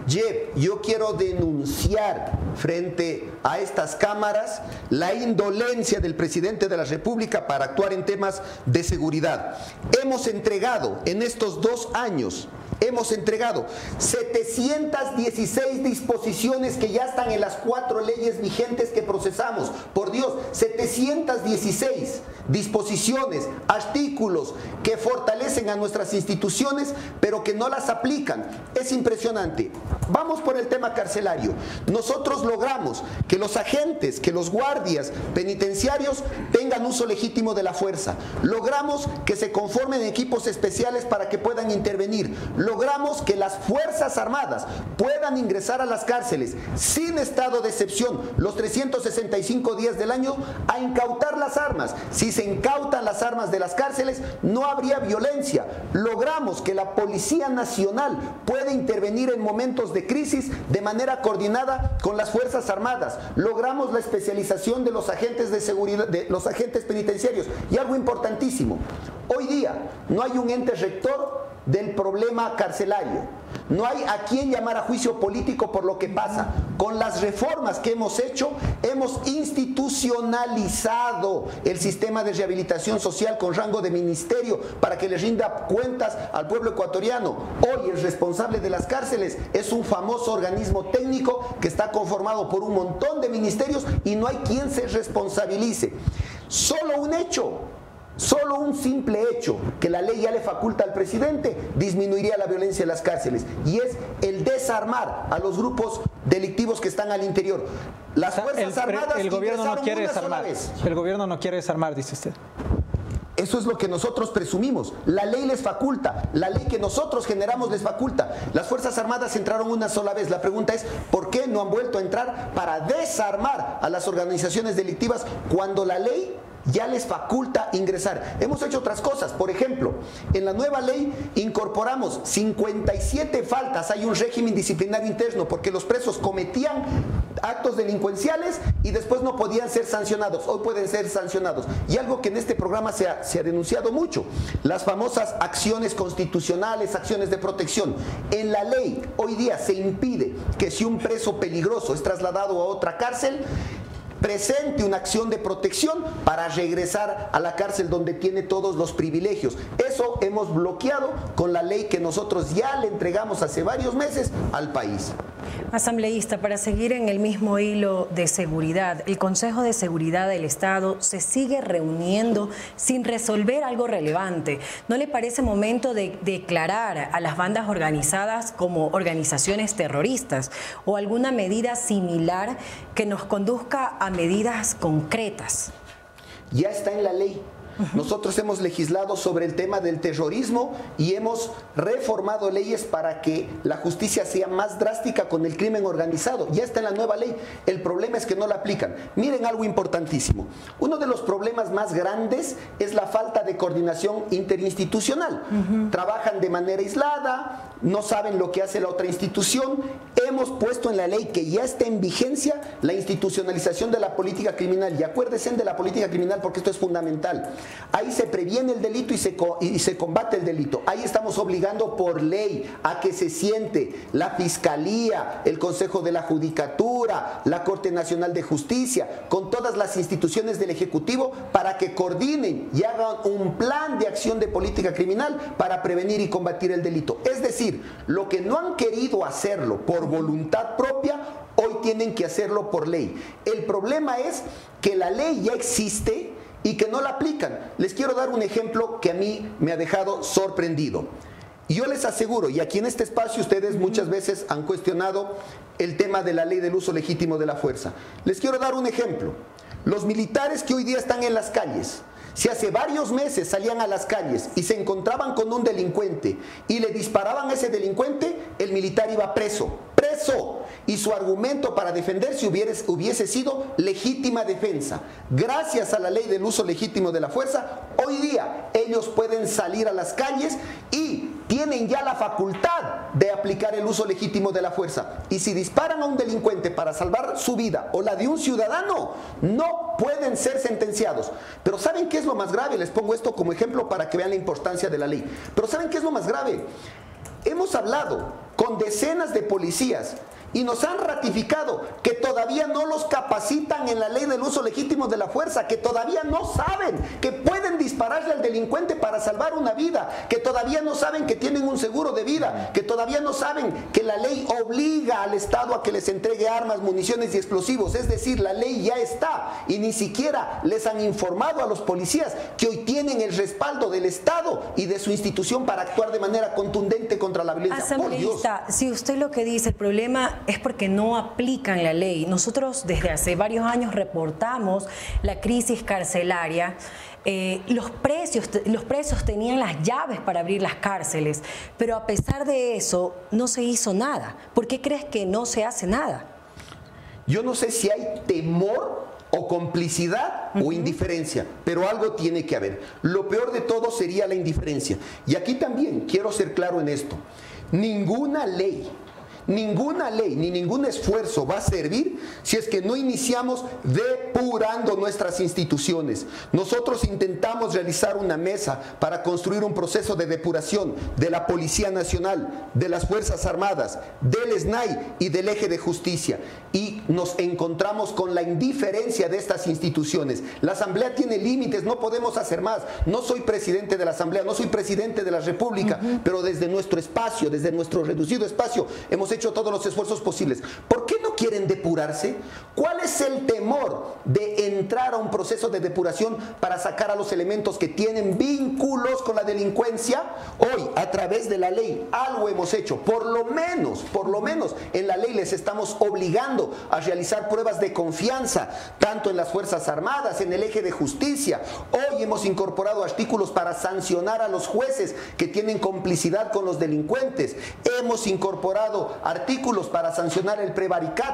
Jeff, yo quiero denunciar frente a estas cámaras la indolencia del presidente de la República para actuar en temas de seguridad. Hemos entregado en estos dos años hemos entregado 716 disposiciones que ya están en las cuatro leyes vigentes que procesamos. Por Dios, 716 disposiciones, artículos que fortalecen a nuestras instituciones, pero que no las aplican. Es impresionante. Vamos por el tema carcelario. Nosotros logramos que los agentes, que los guardias penitenciarios tengan uso legítimo de la fuerza. Logramos que se conformen equipos especiales para que puedan intervenir logramos que las Fuerzas Armadas puedan ingresar a las cárceles sin estado de excepción los 365 días del año a incautar las armas. Si se incautan las armas de las cárceles, no habría violencia. Logramos que la Policía Nacional pueda intervenir en momentos de crisis de manera coordinada con las Fuerzas Armadas. Logramos la especialización de los agentes de seguridad, de los agentes penitenciarios. Y algo importantísimo, hoy día no hay un ente rector del problema carcelario. No hay a quien llamar a juicio político por lo que pasa. Con las reformas que hemos hecho, hemos institucionalizado el sistema de rehabilitación social con rango de ministerio para que le rinda cuentas al pueblo ecuatoriano. Hoy el responsable de las cárceles es un famoso organismo técnico que está conformado por un montón de ministerios y no hay quien se responsabilice. Solo un hecho Solo un simple hecho que la ley ya le faculta al presidente disminuiría la violencia en las cárceles y es el desarmar a los grupos delictivos que están al interior. Las Fuerzas Armadas el gobierno no quiere desarmar. El gobierno no quiere desarmar, dice usted. Eso es lo que nosotros presumimos. La ley les faculta, la ley que nosotros generamos les faculta. Las Fuerzas Armadas entraron una sola vez. La pregunta es, ¿por qué no han vuelto a entrar para desarmar a las organizaciones delictivas cuando la ley ya les faculta ingresar. Hemos hecho otras cosas. Por ejemplo, en la nueva ley incorporamos 57 faltas. Hay un régimen disciplinario interno porque los presos cometían actos delincuenciales y después no podían ser sancionados. Hoy pueden ser sancionados. Y algo que en este programa se ha, se ha denunciado mucho, las famosas acciones constitucionales, acciones de protección. En la ley hoy día se impide que si un preso peligroso es trasladado a otra cárcel, presente una acción de protección para regresar a la cárcel donde tiene todos los privilegios. Eso hemos bloqueado con la ley que nosotros ya le entregamos hace varios meses al país. Asambleísta, para seguir en el mismo hilo de seguridad, el Consejo de Seguridad del Estado se sigue reuniendo sin resolver algo relevante. ¿No le parece momento de declarar a las bandas organizadas como organizaciones terroristas o alguna medida similar que nos conduzca a medidas concretas? Ya está en la ley. Nosotros hemos legislado sobre el tema del terrorismo y hemos reformado leyes para que la justicia sea más drástica con el crimen organizado. Ya está en la nueva ley. El problema es que no la aplican. Miren algo importantísimo. Uno de los problemas más grandes es la falta de coordinación interinstitucional. Trabajan de manera aislada, no saben lo que hace la otra institución. Hemos puesto en la ley que ya está en vigencia la institucionalización de la política criminal. Y acuérdense de la política criminal porque esto es fundamental. Ahí se previene el delito y se, y se combate el delito. Ahí estamos obligando por ley a que se siente la Fiscalía, el Consejo de la Judicatura, la Corte Nacional de Justicia, con todas las instituciones del Ejecutivo para que coordinen y hagan un plan de acción de política criminal para prevenir y combatir el delito. Es decir, lo que no han querido hacerlo por voluntad propia, hoy tienen que hacerlo por ley. El problema es que la ley ya existe y que no la aplican. Les quiero dar un ejemplo que a mí me ha dejado sorprendido. Y yo les aseguro, y aquí en este espacio ustedes muchas veces han cuestionado el tema de la ley del uso legítimo de la fuerza. Les quiero dar un ejemplo. Los militares que hoy día están en las calles, si hace varios meses salían a las calles y se encontraban con un delincuente y le disparaban a ese delincuente, el militar iba preso eso. Y su argumento para defenderse hubiese, hubiese sido legítima defensa. Gracias a la ley del uso legítimo de la fuerza, hoy día ellos pueden salir a las calles y tienen ya la facultad de aplicar el uso legítimo de la fuerza. Y si disparan a un delincuente para salvar su vida o la de un ciudadano, no pueden ser sentenciados. Pero ¿saben qué es lo más grave? Les pongo esto como ejemplo para que vean la importancia de la ley. Pero ¿saben qué es lo más grave? Hemos hablado con decenas de policías y nos han ratificado que todavía no los capacitan en la ley del uso legítimo de la fuerza, que todavía no saben que pueden dispararle al delincuente para salvar una vida, que todavía no saben que tienen un seguro de vida, que todavía no saben que la ley obliga al Estado a que les entregue armas, municiones y explosivos. Es decir, la ley ya está y ni siquiera les han informado a los policías que hoy tienen el respaldo del Estado y de su institución para actuar de manera contundente contra la violencia. Por Dios. si usted lo que dice, el problema es porque no aplican la ley. Nosotros desde hace varios años reportamos la crisis carcelaria. Eh, los, precios, los presos tenían las llaves para abrir las cárceles, pero a pesar de eso no se hizo nada. ¿Por qué crees que no se hace nada? Yo no sé si hay temor o complicidad o indiferencia, pero algo tiene que haber. Lo peor de todo sería la indiferencia. Y aquí también quiero ser claro en esto. Ninguna ley Ninguna ley ni ningún esfuerzo va a servir si es que no iniciamos depurando nuestras instituciones. Nosotros intentamos realizar una mesa para construir un proceso de depuración de la Policía Nacional, de las Fuerzas Armadas, del SNAI y del eje de justicia. Y nos encontramos con la indiferencia de estas instituciones. La Asamblea tiene límites, no podemos hacer más. No soy presidente de la Asamblea, no soy presidente de la República, pero desde nuestro espacio, desde nuestro reducido espacio, hemos hecho hecho todos los esfuerzos posibles. ¿Por qué quieren depurarse? ¿Cuál es el temor de entrar a un proceso de depuración para sacar a los elementos que tienen vínculos con la delincuencia? Hoy, a través de la ley, algo hemos hecho. Por lo menos, por lo menos, en la ley les estamos obligando a realizar pruebas de confianza, tanto en las Fuerzas Armadas, en el eje de justicia. Hoy hemos incorporado artículos para sancionar a los jueces que tienen complicidad con los delincuentes. Hemos incorporado artículos para sancionar el prevaricato.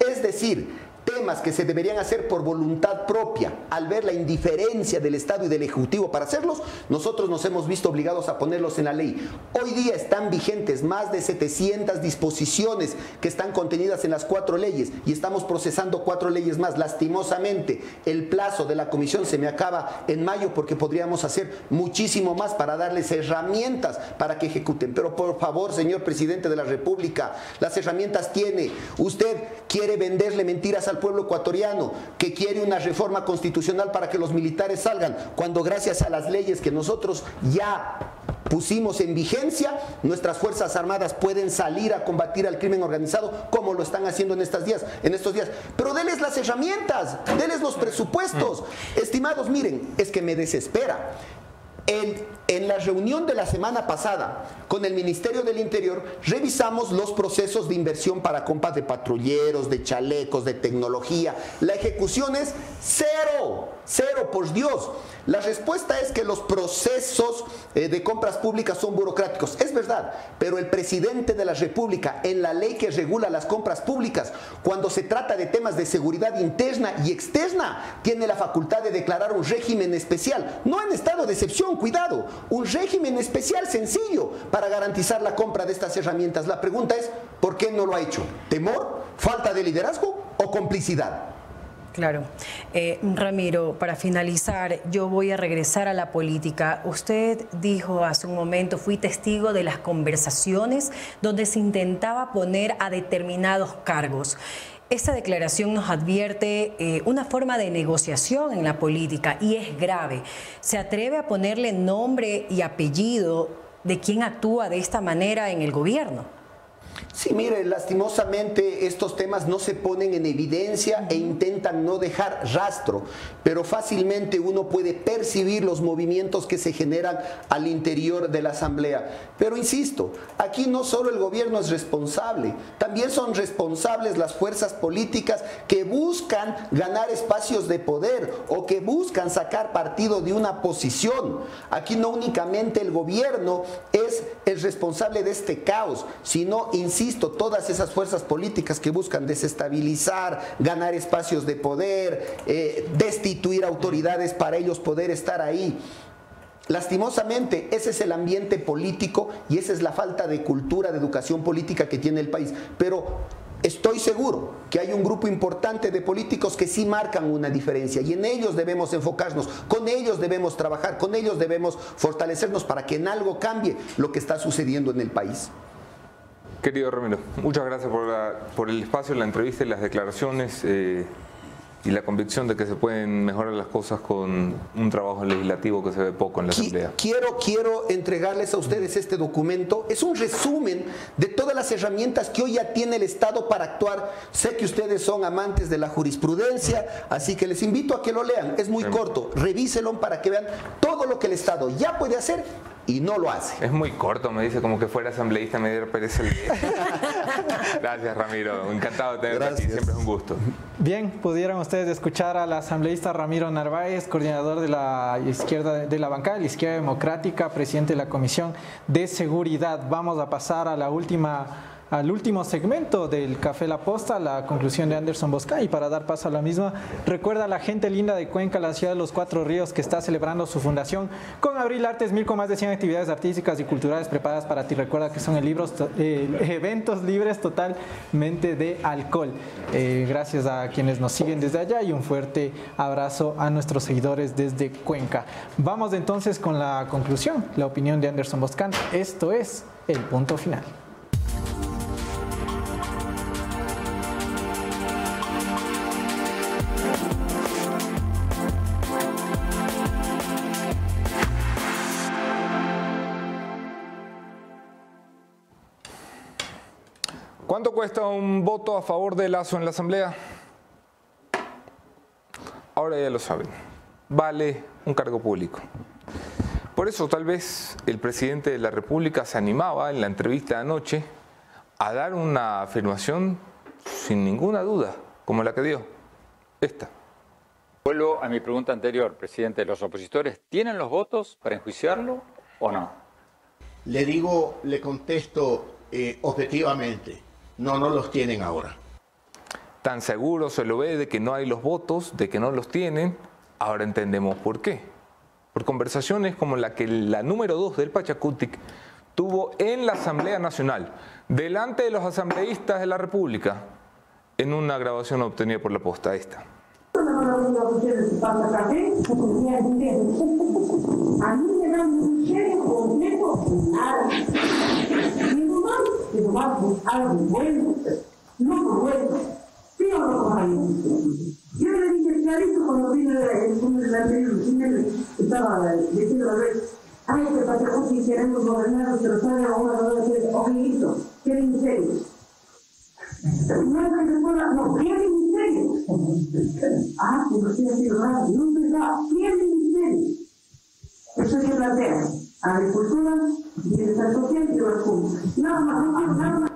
Es decir, temas que se deberían hacer por voluntad propia, al ver la indiferencia del Estado y del Ejecutivo para hacerlos, nosotros nos hemos visto obligados a ponerlos en la ley. Hoy día están vigentes más de 700 disposiciones que están contenidas en las cuatro leyes y estamos procesando cuatro leyes más. Lastimosamente, el plazo de la comisión se me acaba en mayo porque podríamos hacer muchísimo más para darles herramientas para que ejecuten. Pero por favor, señor presidente de la República, las herramientas tiene. Usted quiere venderle mentiras al pueblo ecuatoriano que quiere una reforma constitucional para que los militares salgan, cuando gracias a las leyes que nosotros ya pusimos en vigencia, nuestras Fuerzas Armadas pueden salir a combatir al crimen organizado como lo están haciendo en estos días. En estos días. Pero denles las herramientas, denles los presupuestos. Estimados, miren, es que me desespera. En, en, la reunión de la semana pasada con el Ministerio del Interior revisamos los procesos de inversión para compras de patrulleros, de chalecos, de tecnología. La ejecución es cero, cero, por Dios. La respuesta es que los procesos eh, de compras públicas son burocráticos. Es verdad, pero el presidente de la República, en la ley que regula las compras públicas, cuando se trata de temas de seguridad interna y externa, tiene la facultad de declarar un régimen especial, no en estado de excepción, cuidado, un régimen especial sencillo para garantizar la compra de estas herramientas. La pregunta es, ¿por qué no lo ha hecho? ¿Temor? ¿Falta de liderazgo o complicidad? Claro. Eh, Ramiro, para finalizar, yo voy a regresar a la política. Usted dijo hace un momento, fui testigo de las conversaciones donde se intentaba poner a determinados cargos. Esta declaración nos advierte eh, una forma de negociación en la política y es grave. ¿Se atreve a ponerle nombre y apellido de quien actúa de esta manera en el gobierno? Sí, mire, lastimosamente estos temas no se ponen en evidencia e intentan no dejar rastro, pero fácilmente uno puede percibir los movimientos que se generan al interior de la Asamblea. Pero insisto, aquí no solo el gobierno es responsable, también son responsables las fuerzas políticas que buscan ganar espacios de poder o que buscan sacar partido de una posición. Aquí no únicamente el gobierno es el responsable de este caos, sino, insisto, todas esas fuerzas políticas que buscan desestabilizar, ganar espacios de poder, eh, destituir autoridades para ellos poder estar ahí. Lastimosamente, ese es el ambiente político y esa es la falta de cultura, de educación política que tiene el país. Pero estoy seguro que hay un grupo importante de políticos que sí marcan una diferencia y en ellos debemos enfocarnos, con ellos debemos trabajar, con ellos debemos fortalecernos para que en algo cambie lo que está sucediendo en el país. Querido Ramiro, muchas gracias por, la- por el espacio, la entrevista y las declaraciones eh, y la convicción de que se pueden mejorar las cosas con un trabajo legislativo que se ve poco en la Asamblea. Quiero, quiero entregarles a ustedes este documento. Es un resumen de todas las herramientas que hoy ya tiene el Estado para actuar. Sé que ustedes son amantes de la jurisprudencia, así que les invito a que lo lean. Es muy corto. Revíselo para que vean todo lo que el Estado ya puede hacer y no lo hace. Es muy corto, me dice como que fuera asambleísta, me diera pereza el Gracias, Ramiro. Encantado de tenerte aquí, siempre es un gusto. Bien, pudieron ustedes escuchar al asambleísta Ramiro Narváez, coordinador de la izquierda de la bancada de la izquierda democrática, presidente de la Comisión de Seguridad. Vamos a pasar a la última al último segmento del Café La Posta, la conclusión de Anderson Bosca y para dar paso a la misma, recuerda a la gente linda de Cuenca, la ciudad de los Cuatro Ríos, que está celebrando su fundación con Abril Artes Mil con más de 100 actividades artísticas y culturales preparadas para ti. Recuerda que son el libros, eh, eventos libres totalmente de alcohol. Eh, gracias a quienes nos siguen desde allá y un fuerte abrazo a nuestros seguidores desde Cuenca. Vamos entonces con la conclusión, la opinión de Anderson Boscan. Esto es el punto final. Cuesta un voto a favor de Lazo en la Asamblea? Ahora ya lo saben. Vale un cargo público. Por eso tal vez el presidente de la República se animaba en la entrevista de anoche a dar una afirmación sin ninguna duda, como la que dio. Esta. Vuelvo a mi pregunta anterior, presidente. ¿Los opositores tienen los votos para enjuiciarlo o no? Le digo, le contesto eh, objetivamente, no, no los tienen ahora. Tan seguro se lo ve de que no hay los votos, de que no los tienen, ahora entendemos por qué. Por conversaciones como la que la número 2 del Pachacutic tuvo en la Asamblea Nacional, delante de los asambleístas de la República, en una grabación obtenida por la posta esta. Pero vamos, algo bueno, no por bueno. Sí o no, compañeros. Yo le dije clarito cuando vine el lunes de la anterior, estaba diciendo a ver, ay, que para que queremos gobernar, pero sabe a una de ojito, ¿qué ministerio? No es que se pueda, no, ¿qué ministerio? Ah, pero sí ha sido raro, no pensaba, ¿qué ministerio? Eso se plantea. Agricultura, bienestar social y. Nada más, nada más.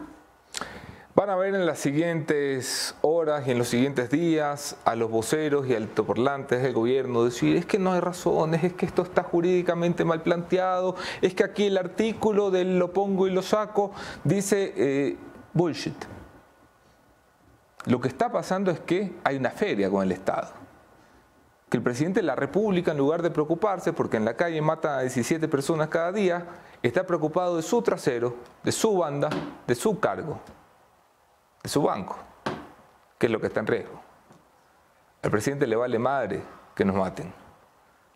Van a ver en las siguientes horas y en los siguientes días a los voceros y altoparlantes del gobierno decir es que no hay razones, es que esto está jurídicamente mal planteado, es que aquí el artículo del lo pongo y lo saco dice eh, bullshit. Lo que está pasando es que hay una feria con el Estado. Que el presidente de la República, en lugar de preocuparse, porque en la calle mata a 17 personas cada día, está preocupado de su trasero, de su banda, de su cargo de su banco, que es lo que está en riesgo. Al presidente le vale madre que nos maten.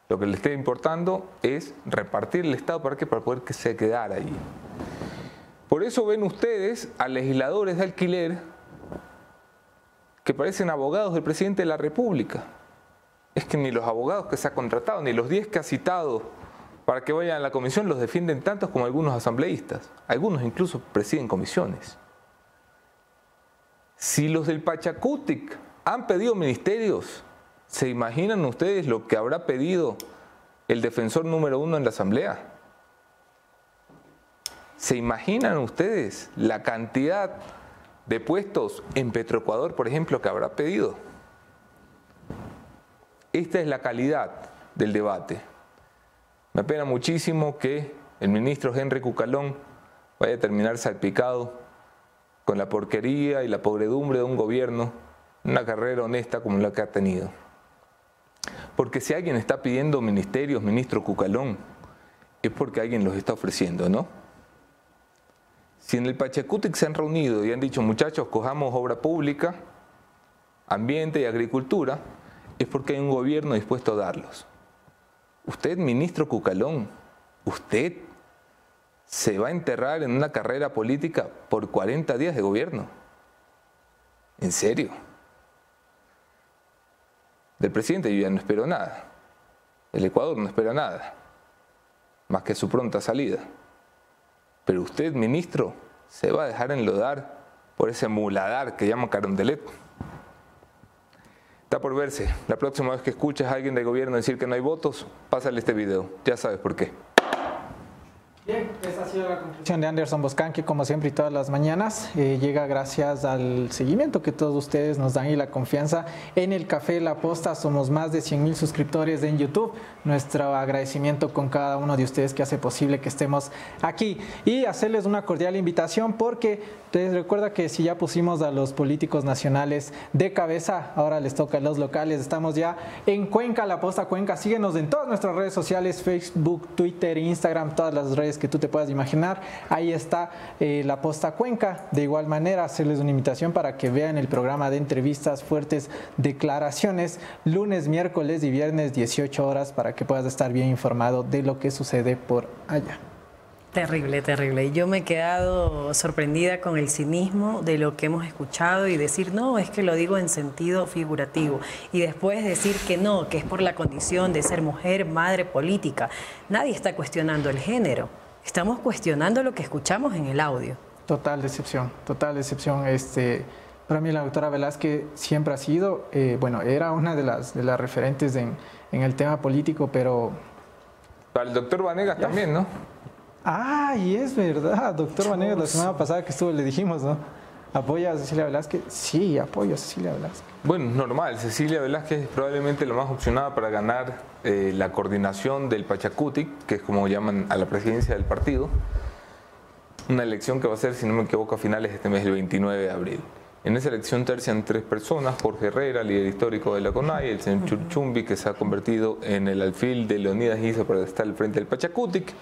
Lo que le esté importando es repartir el Estado para que para poder que se quedara allí. Por eso ven ustedes a legisladores de alquiler que parecen abogados del presidente de la República. Es que ni los abogados que se ha contratado, ni los 10 que ha citado para que vayan a la comisión los defienden tantos como algunos asambleístas. Algunos incluso presiden comisiones. Si los del Pachacutic han pedido ministerios, ¿se imaginan ustedes lo que habrá pedido el defensor número uno en la Asamblea? ¿Se imaginan ustedes la cantidad de puestos en Petroecuador, por ejemplo, que habrá pedido? Esta es la calidad del debate. Me apena muchísimo que el ministro Henry Cucalón vaya a terminar salpicado con la porquería y la pobredumbre de un gobierno una carrera honesta como la que ha tenido. Porque si alguien está pidiendo ministerios, ministro Cucalón, es porque alguien los está ofreciendo, ¿no? Si en el Pachacutic se han reunido y han dicho, muchachos, cojamos obra pública, ambiente y agricultura, es porque hay un gobierno dispuesto a darlos. Usted, ministro Cucalón, usted se va a enterrar en una carrera política por 40 días de gobierno. ¿En serio? Del presidente yo ya no espero nada. El Ecuador no espera nada, más que su pronta salida. Pero usted, ministro, se va a dejar enlodar por ese muladar que llama Carondelet. Está por verse. La próxima vez que escuches a alguien del gobierno decir que no hay votos, pásale este video. Ya sabes por qué. Bien, esa ha sido la conclusión de Anderson Boscan, que como siempre y todas las mañanas eh, llega gracias al seguimiento que todos ustedes nos dan y la confianza en el Café La Posta. Somos más de 100 mil suscriptores en YouTube. Nuestro agradecimiento con cada uno de ustedes que hace posible que estemos aquí y hacerles una cordial invitación porque les recuerda que si ya pusimos a los políticos nacionales de cabeza, ahora les toca a los locales. Estamos ya en Cuenca, La Posta Cuenca. Síguenos en todas nuestras redes sociales, Facebook, Twitter, Instagram, todas las redes que tú te puedas imaginar. Ahí está eh, la posta Cuenca. De igual manera, hacerles una invitación para que vean el programa de entrevistas fuertes, declaraciones, lunes, miércoles y viernes 18 horas para que puedas estar bien informado de lo que sucede por allá. Terrible, terrible. Yo me he quedado sorprendida con el cinismo de lo que hemos escuchado y decir, no, es que lo digo en sentido figurativo. Y después decir que no, que es por la condición de ser mujer, madre, política. Nadie está cuestionando el género. Estamos cuestionando lo que escuchamos en el audio. Total decepción, total decepción. Este, para mí la doctora Velázquez siempre ha sido, eh, bueno, era una de las, de las referentes en, en el tema político, pero... Para el doctor Vanegas también, ¿no? Ah, y es verdad, doctor Vanegas, la semana pasada que estuvo le dijimos, ¿no? ¿Apoya a Cecilia Velázquez? Sí, apoyo a Cecilia Velázquez. Bueno, normal. Cecilia Velázquez es probablemente lo más opcionada para ganar eh, la coordinación del Pachacutic, que es como llaman a la presidencia del partido. Una elección que va a ser, si no me equivoco, a finales de este mes, el 29 de abril. En esa elección tercian tres personas, Jorge Herrera, líder histórico de la CONAI, el señor Churchumbi, que se ha convertido en el alfil de Leonidas Giza para estar al frente del Pachacutic,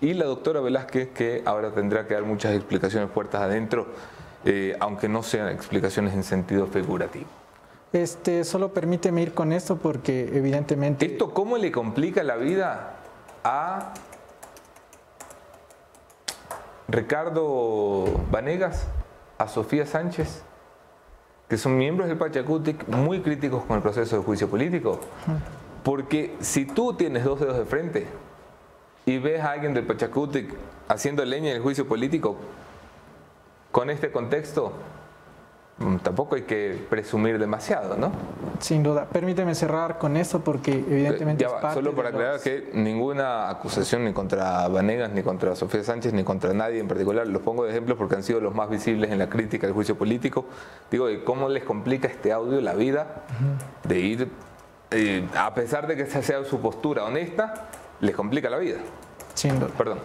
y la doctora Velázquez, que ahora tendrá que dar muchas explicaciones puertas adentro, eh, aunque no sean explicaciones en sentido figurativo. Este, solo permíteme ir con esto porque evidentemente... ¿Esto cómo le complica la vida a Ricardo Vanegas, a Sofía Sánchez, que son miembros del Pachacutic muy críticos con el proceso de juicio político? Porque si tú tienes dos dedos de frente, y ves a alguien del Pachacutic haciendo leña en el juicio político, con este contexto, mm, tampoco hay que presumir demasiado, ¿no? Sin duda. Permíteme cerrar con esto porque evidentemente... Ya va, solo para aclarar que ninguna acusación ni contra Vanegas, ni contra Sofía Sánchez, ni contra nadie en particular, los pongo de ejemplo porque han sido los más visibles en la crítica del juicio político, digo, de cómo les complica este audio la vida de ir, eh, a pesar de que esa sea su postura honesta, les complica la vida. Sin duda. Perdón.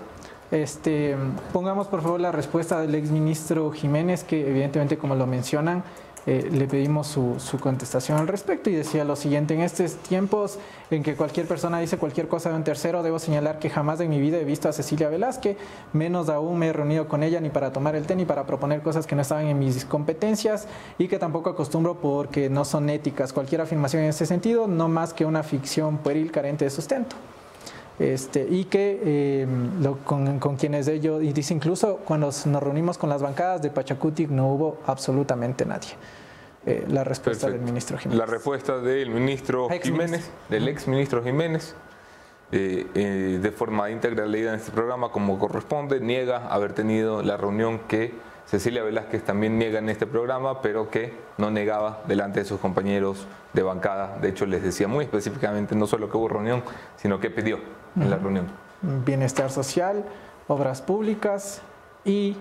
Este, pongamos por favor la respuesta del exministro Jiménez, que evidentemente como lo mencionan, eh, le pedimos su, su, contestación al respecto y decía lo siguiente, en estos tiempos en que cualquier persona dice cualquier cosa de un tercero, debo señalar que jamás en mi vida he visto a Cecilia Velázquez, menos aún me he reunido con ella ni para tomar el té ni para proponer cosas que no estaban en mis competencias y que tampoco acostumbro porque no son éticas. Cualquier afirmación en ese sentido, no más que una ficción pueril carente de sustento. Este, y que eh, lo, con, con, quienes ellos, y dice incluso cuando nos reunimos con las bancadas de Pachacutic no hubo absolutamente nadie. Eh, la respuesta Perfecto. del ministro Jiménez. La respuesta del ministro Ex Jiménez, ministro. del ex ministro Jiménez, eh, de forma íntegra leída en este programa como corresponde, niega haber tenido la reunión que Cecilia Velázquez también niega en este programa, pero que no negaba delante de sus compañeros de bancada. De hecho, les decía muy específicamente no solo que hubo reunión, sino que pidió en la reunión. Bienestar social, obras públicas y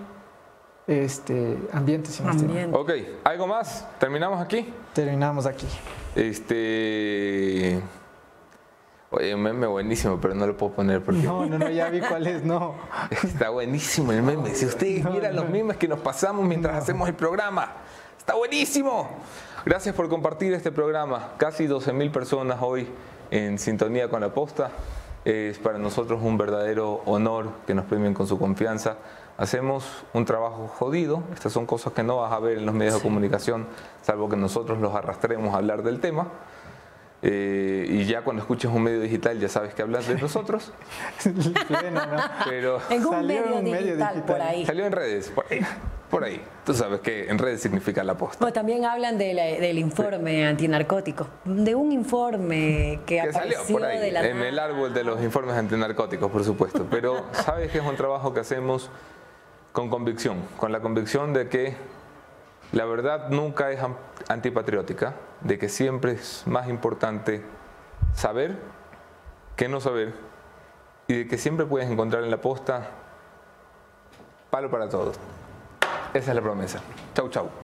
este, ambiente. si. Ambiente. Ok, ¿algo más? ¿Terminamos aquí? Terminamos aquí. Este. Oye, un meme buenísimo, pero no lo puedo poner porque... No, no, no, ya vi cuál es, no. Está buenísimo el meme. Si ustedes vieran los memes que nos pasamos mientras hacemos el programa, está buenísimo. Gracias por compartir este programa. Casi 12.000 personas hoy en sintonía con la posta. Es para nosotros un verdadero honor que nos premien con su confianza. Hacemos un trabajo jodido. Estas son cosas que no vas a ver en los medios de comunicación, salvo que nosotros los arrastremos a hablar del tema. Eh, y ya cuando escuches un medio digital ya sabes que hablas de nosotros. Pleno, ¿no? Pero En un Salió medio, un medio digital, digital. por ahí. salió en redes, por ahí. Por ahí. Tú sabes que en redes significa la posta. Bueno, también hablan de la- del informe antinarcótico, de un informe que, que salió apareció por ahí, de la en el árbol de los informes antinarcóticos, por supuesto. Pero sabes que es un trabajo que hacemos con convicción, con la convicción de que la verdad nunca es antipatriótica, de que siempre es más importante saber que no saber y de que siempre puedes encontrar en la posta palo para todos. Esa es la promesa. Chau, chau.